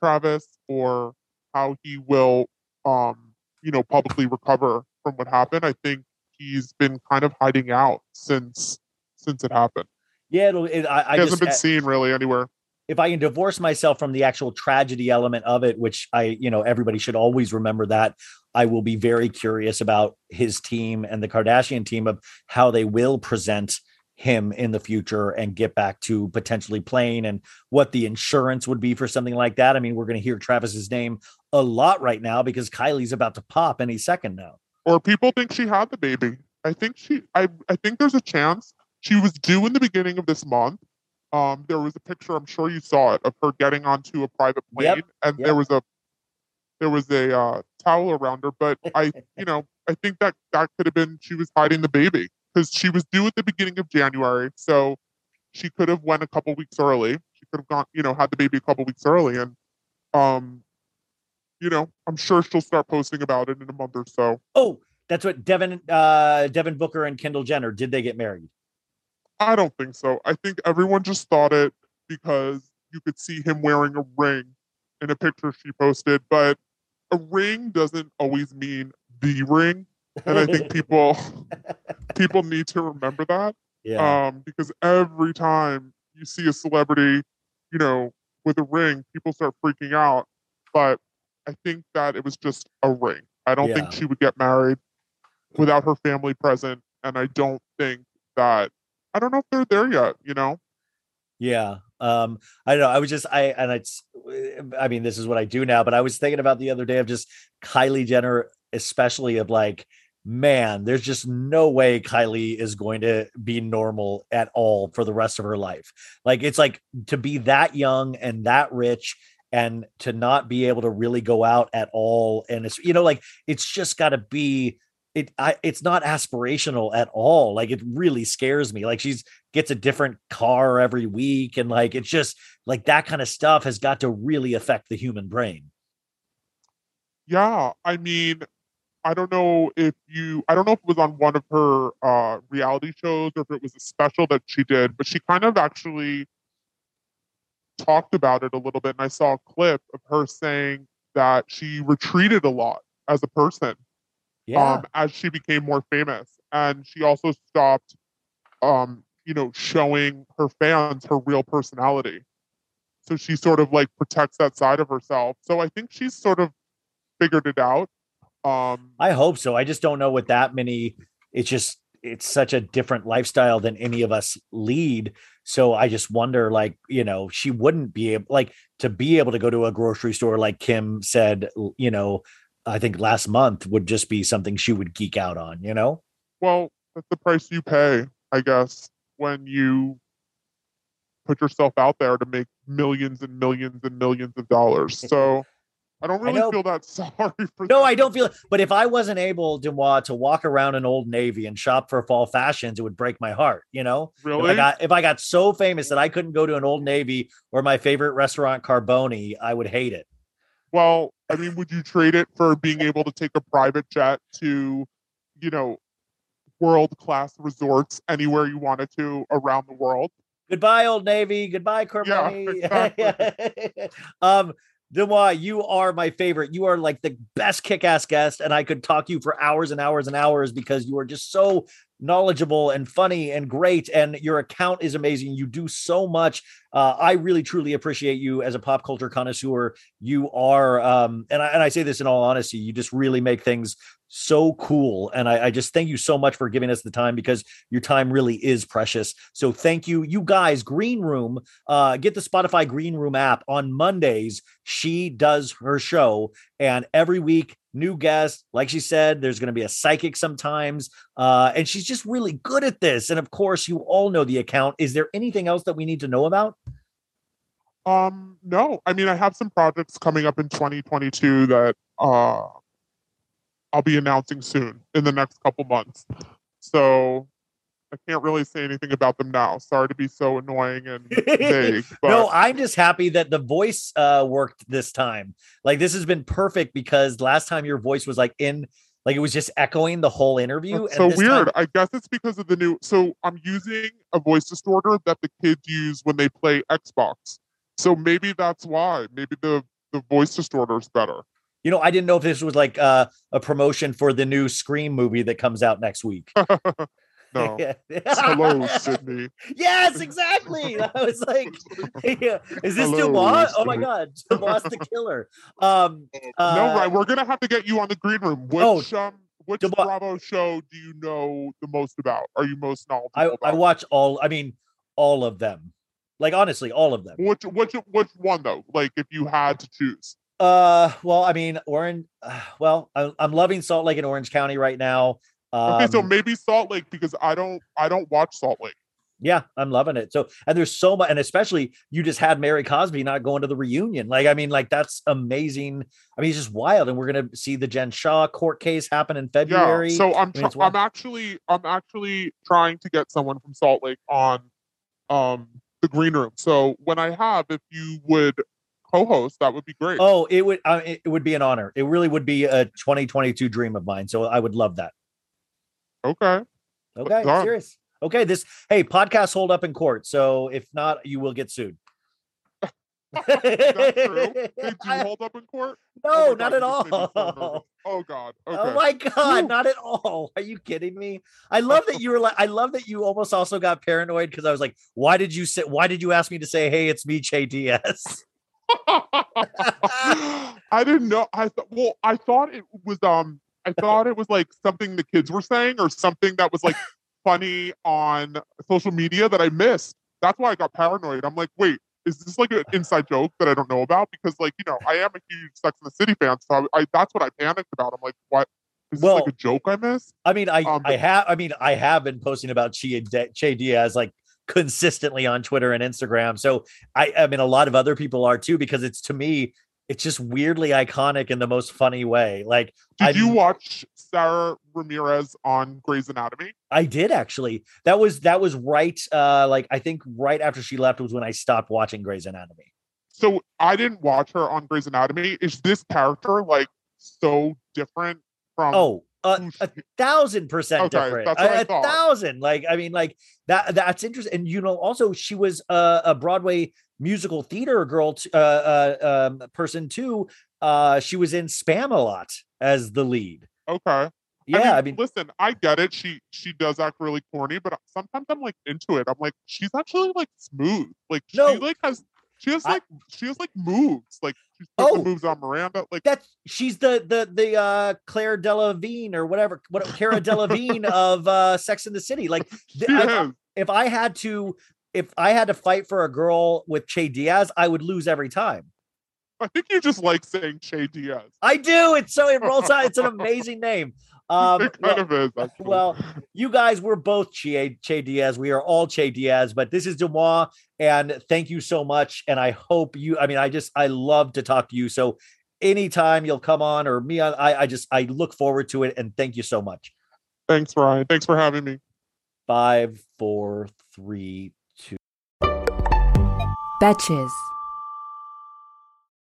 S2: Travis or how he will um you know publicly recover from what happened i think he's been kind of hiding out since since it happened
S1: Yeah, it'll, it, I, I
S2: he hasn't
S1: just,
S2: been seen really anywhere
S1: if I can divorce myself from the actual tragedy element of it, which I, you know, everybody should always remember that, I will be very curious about his team and the Kardashian team of how they will present him in the future and get back to potentially playing and what the insurance would be for something like that. I mean, we're going to hear Travis's name a lot right now because Kylie's about to pop any second now.
S2: or people think she had the baby. I think she I I think there's a chance she was due in the beginning of this month. Um, there was a picture, I'm sure you saw it, of her getting onto a private plane,
S1: Yep,
S2: and
S1: yep.
S2: there was a there was a uh, towel around her. But I, you know, I think that that could have been she was hiding the baby because she was due at the beginning of January, so she could have went a couple weeks early. She could have gone, you know, had the baby a couple weeks early, and um, you know, I'm sure she'll start posting about it in a month or so.
S1: Oh, that's what Devin uh Devin Booker and Kendall Jenner did they get married?
S2: I don't think so. I think everyone just thought it because you could see him wearing a ring in a picture she posted, but a ring doesn't always mean the ring. And I think people people need to remember that.
S1: yeah.
S2: Um, because every time you see a celebrity, you know, with a ring, people start freaking out. But I think that it was just a ring. I don't
S1: Yeah.
S2: think she would get married without her family present. And I don't think that I don't know if they're there yet, you know?
S1: Yeah. Um, I don't know. I was just I and it's I mean, this is what I do now, but I was thinking about the other day of just Kylie Jenner, especially of like, man, there's just no way Kylie is going to be normal at all for the rest of her life. Like it's like to be that young and that rich and to not be able to really go out at all. And it's you know, like it's just gotta be it I it's not aspirational at all. Like it really scares me. Like she's gets a different car every week and like it's just like that kind of stuff has got to really affect the human brain
S2: Yeah. I mean, I don't know if you I don't know if it was on one of her uh reality shows or if it was a special that she did, but she kind of actually talked about it a little bit and I saw a clip of her saying that she retreated a lot as a person
S1: yeah.
S2: um as she became more famous. And she also stopped um you know showing her fans her real personality. So she sort of like protects that side of herself. So i think she's sort of figured it out. Um
S1: i hope so. I just don't know what that many it's just it's such a different lifestyle than any of us lead. So i just wonder like you know she wouldn't be able like to be able to go to a grocery store like kim said you know i think last month would just be something she would geek out on you know
S2: well that's the price you pay i guess when you put yourself out there to make millions and millions and millions of dollars so i don't really
S1: know.
S2: feel that sorry for
S1: No,
S2: them.
S1: I don't feel it. But if I wasn't able, Deuxmoi, to walk around an old navy and shop for fall fashions, it would break my heart. You know, if I
S2: really
S1: got if I got so famous that I couldn't go to an old navy or my favorite restaurant, Carbone, I would hate it.
S2: Well, I mean, would you trade it for being able to take a private jet to, you know, world class resorts anywhere you wanted to around the world?
S1: Goodbye, Old Navy. Goodbye, Carbone. um, Deuxmoi, you are my favorite. You are like the best kick-ass guest, and I could talk to you for hours and hours and hours because you are just so knowledgeable and funny and great and your account is amazing. You do so much. Uh, i really truly appreciate you as a pop culture connoisseur. You are um, and, I, and i say this in all honesty you just really make things so cool and I, I just thank you so much for giving us the time because your time really is precious. So thank you. You guys green room uh, get the spotify green room app on mondays. She does her show and every week new guest like she said there's going to be a psychic sometimes uh, and she's just really good at this and of course you all know the account. Is there anything else that we need to know about?
S2: Um, no, I mean, I have some projects coming up in 2022 that uh, I'll be announcing soon in the next couple months. So I can't really say anything about them now. Sorry to be so annoying and vague. But
S1: no i'm just happy that the voice uh, worked this time like this has been perfect because last time your voice was like in like it was just echoing the whole interview and
S2: so
S1: this time-
S2: weird. I guess it's because of the new. So I'm using a voice distorter that the kids use when they play Xbox. So maybe that's why. Maybe the the voice distorter is better.
S1: You know i didn't know if this was like uh, a promotion for the new scream movie that comes out next week
S2: no. Hello, Sydney.
S1: yes exactly i was like yeah. is this
S2: Hello,
S1: oh my god Dubois the killer um uh,
S2: no, right. We're gonna have to get you on the green room.
S1: Oh,
S2: Which um, which Bravo show do you know the most about? Are you most knowledgeable
S1: I,
S2: about?
S1: I watch all i mean all of them like honestly all of them
S2: Which which which one though? Like if you had to choose.
S1: Uh, well, I mean, Orange. Uh, well, I, I'm loving Salt Lake and Orange County right now. Um,
S2: Okay, so maybe Salt Lake because I don't I don't watch Salt Lake.
S1: yeah, I'm loving it. So, and there's so much, and especially you just had Mary Cosby not going to the reunion. Like, I mean, like that's amazing. I mean, it's just wild, and we're gonna see the Jen Shah court case happen in February.
S2: Yeah. So I'm
S1: I mean,
S2: I'm actually I'm actually trying to get someone from Salt Lake on um the green room. So when I have, if you would co-host, that would be great.
S1: Oh, it would uh, it would be an honor. It really would be a 2022 dream of mine. So I would love that.
S2: Okay.
S1: Okay, serious. Okay, this hey podcast hold up in court. So if not, you will get sued.
S2: True? They do
S1: I-
S2: hold up in court?
S1: no,
S2: Oh
S1: not at
S2: God, you just made me so nervous.
S1: all.
S2: Oh God. Okay.
S1: Oh my god, not at all. Are you kidding me? I love that you were like I love that you almost also got paranoid because I was like, why did you say why did you ask me to say, hey, it's me, Che Diaz?
S2: I didn't know. I thought. Well, I thought it was. Um, I thought it was like something the kids were saying, or something that was like funny on social media that I missed. That's why I got paranoid. I'm like, wait, is this like an inside joke that I don't know about? Because, like, you know, I am a huge Sex and the City fan, so I, I that's what I panicked about. I'm like, what? Is this
S1: Well-
S2: like a joke I missed?
S1: I mean, I
S2: Um,
S1: I have I mean, I have been posting about Che, Di- che Diaz like consistently on Twitter and Instagram. So I I mean a lot of other people are too, because it's to me, it's just weirdly iconic in the most funny way. Like
S2: Did you
S1: I'm-
S2: watch Sara Ramirez on Grey's Anatomy?
S1: I did actually. That was that was right. Uh, like I think right after she left was when I stopped watching Grey's Anatomy.
S2: So I didn't watch her on Grey's Anatomy. Is this character like so different from?
S1: Oh,
S2: who
S1: a thousand percent
S2: Okay,
S1: different. a,
S2: I
S1: a thousand. Like I mean, like that. That's interesting. And you know, also she was a, a Broadway musical theater girl, t- uh, uh, um, person too. Uh, she was in Spamalot as the lead.
S2: okay.
S1: Yeah, I mean,
S2: listen, I get it. She she does act really corny, but sometimes I'm like into it. I'm like, she's actually like smooth. Like
S1: No.
S2: she like has she has
S1: I-
S2: like she has like moves. Like she's
S1: Oh.
S2: moves on Miranda. Like
S1: that's she's the the the uh Claire Delavigne or whatever, what Cara Delevingne of uh Sex in the City. Like th- I- if I had to if I had to fight for a girl with Che Diaz, I would lose every time.
S2: I think you just like saying Che Diaz.
S1: I do. It's so it rolls out. It's an amazing name. Um,
S2: it kind
S1: well,
S2: of is.
S1: Well, you guys, we're both che, che Diaz. We are all Che Diaz, but this is Deuxmoi, and thank you so much. And I hope you. I mean, I just I love to talk to you. So anytime you'll come on or me on, I I just I look forward to it. And thank you so much.
S2: thanks, Ryan. Thanks for having me.
S1: Five, four, three, two.
S6: Betches.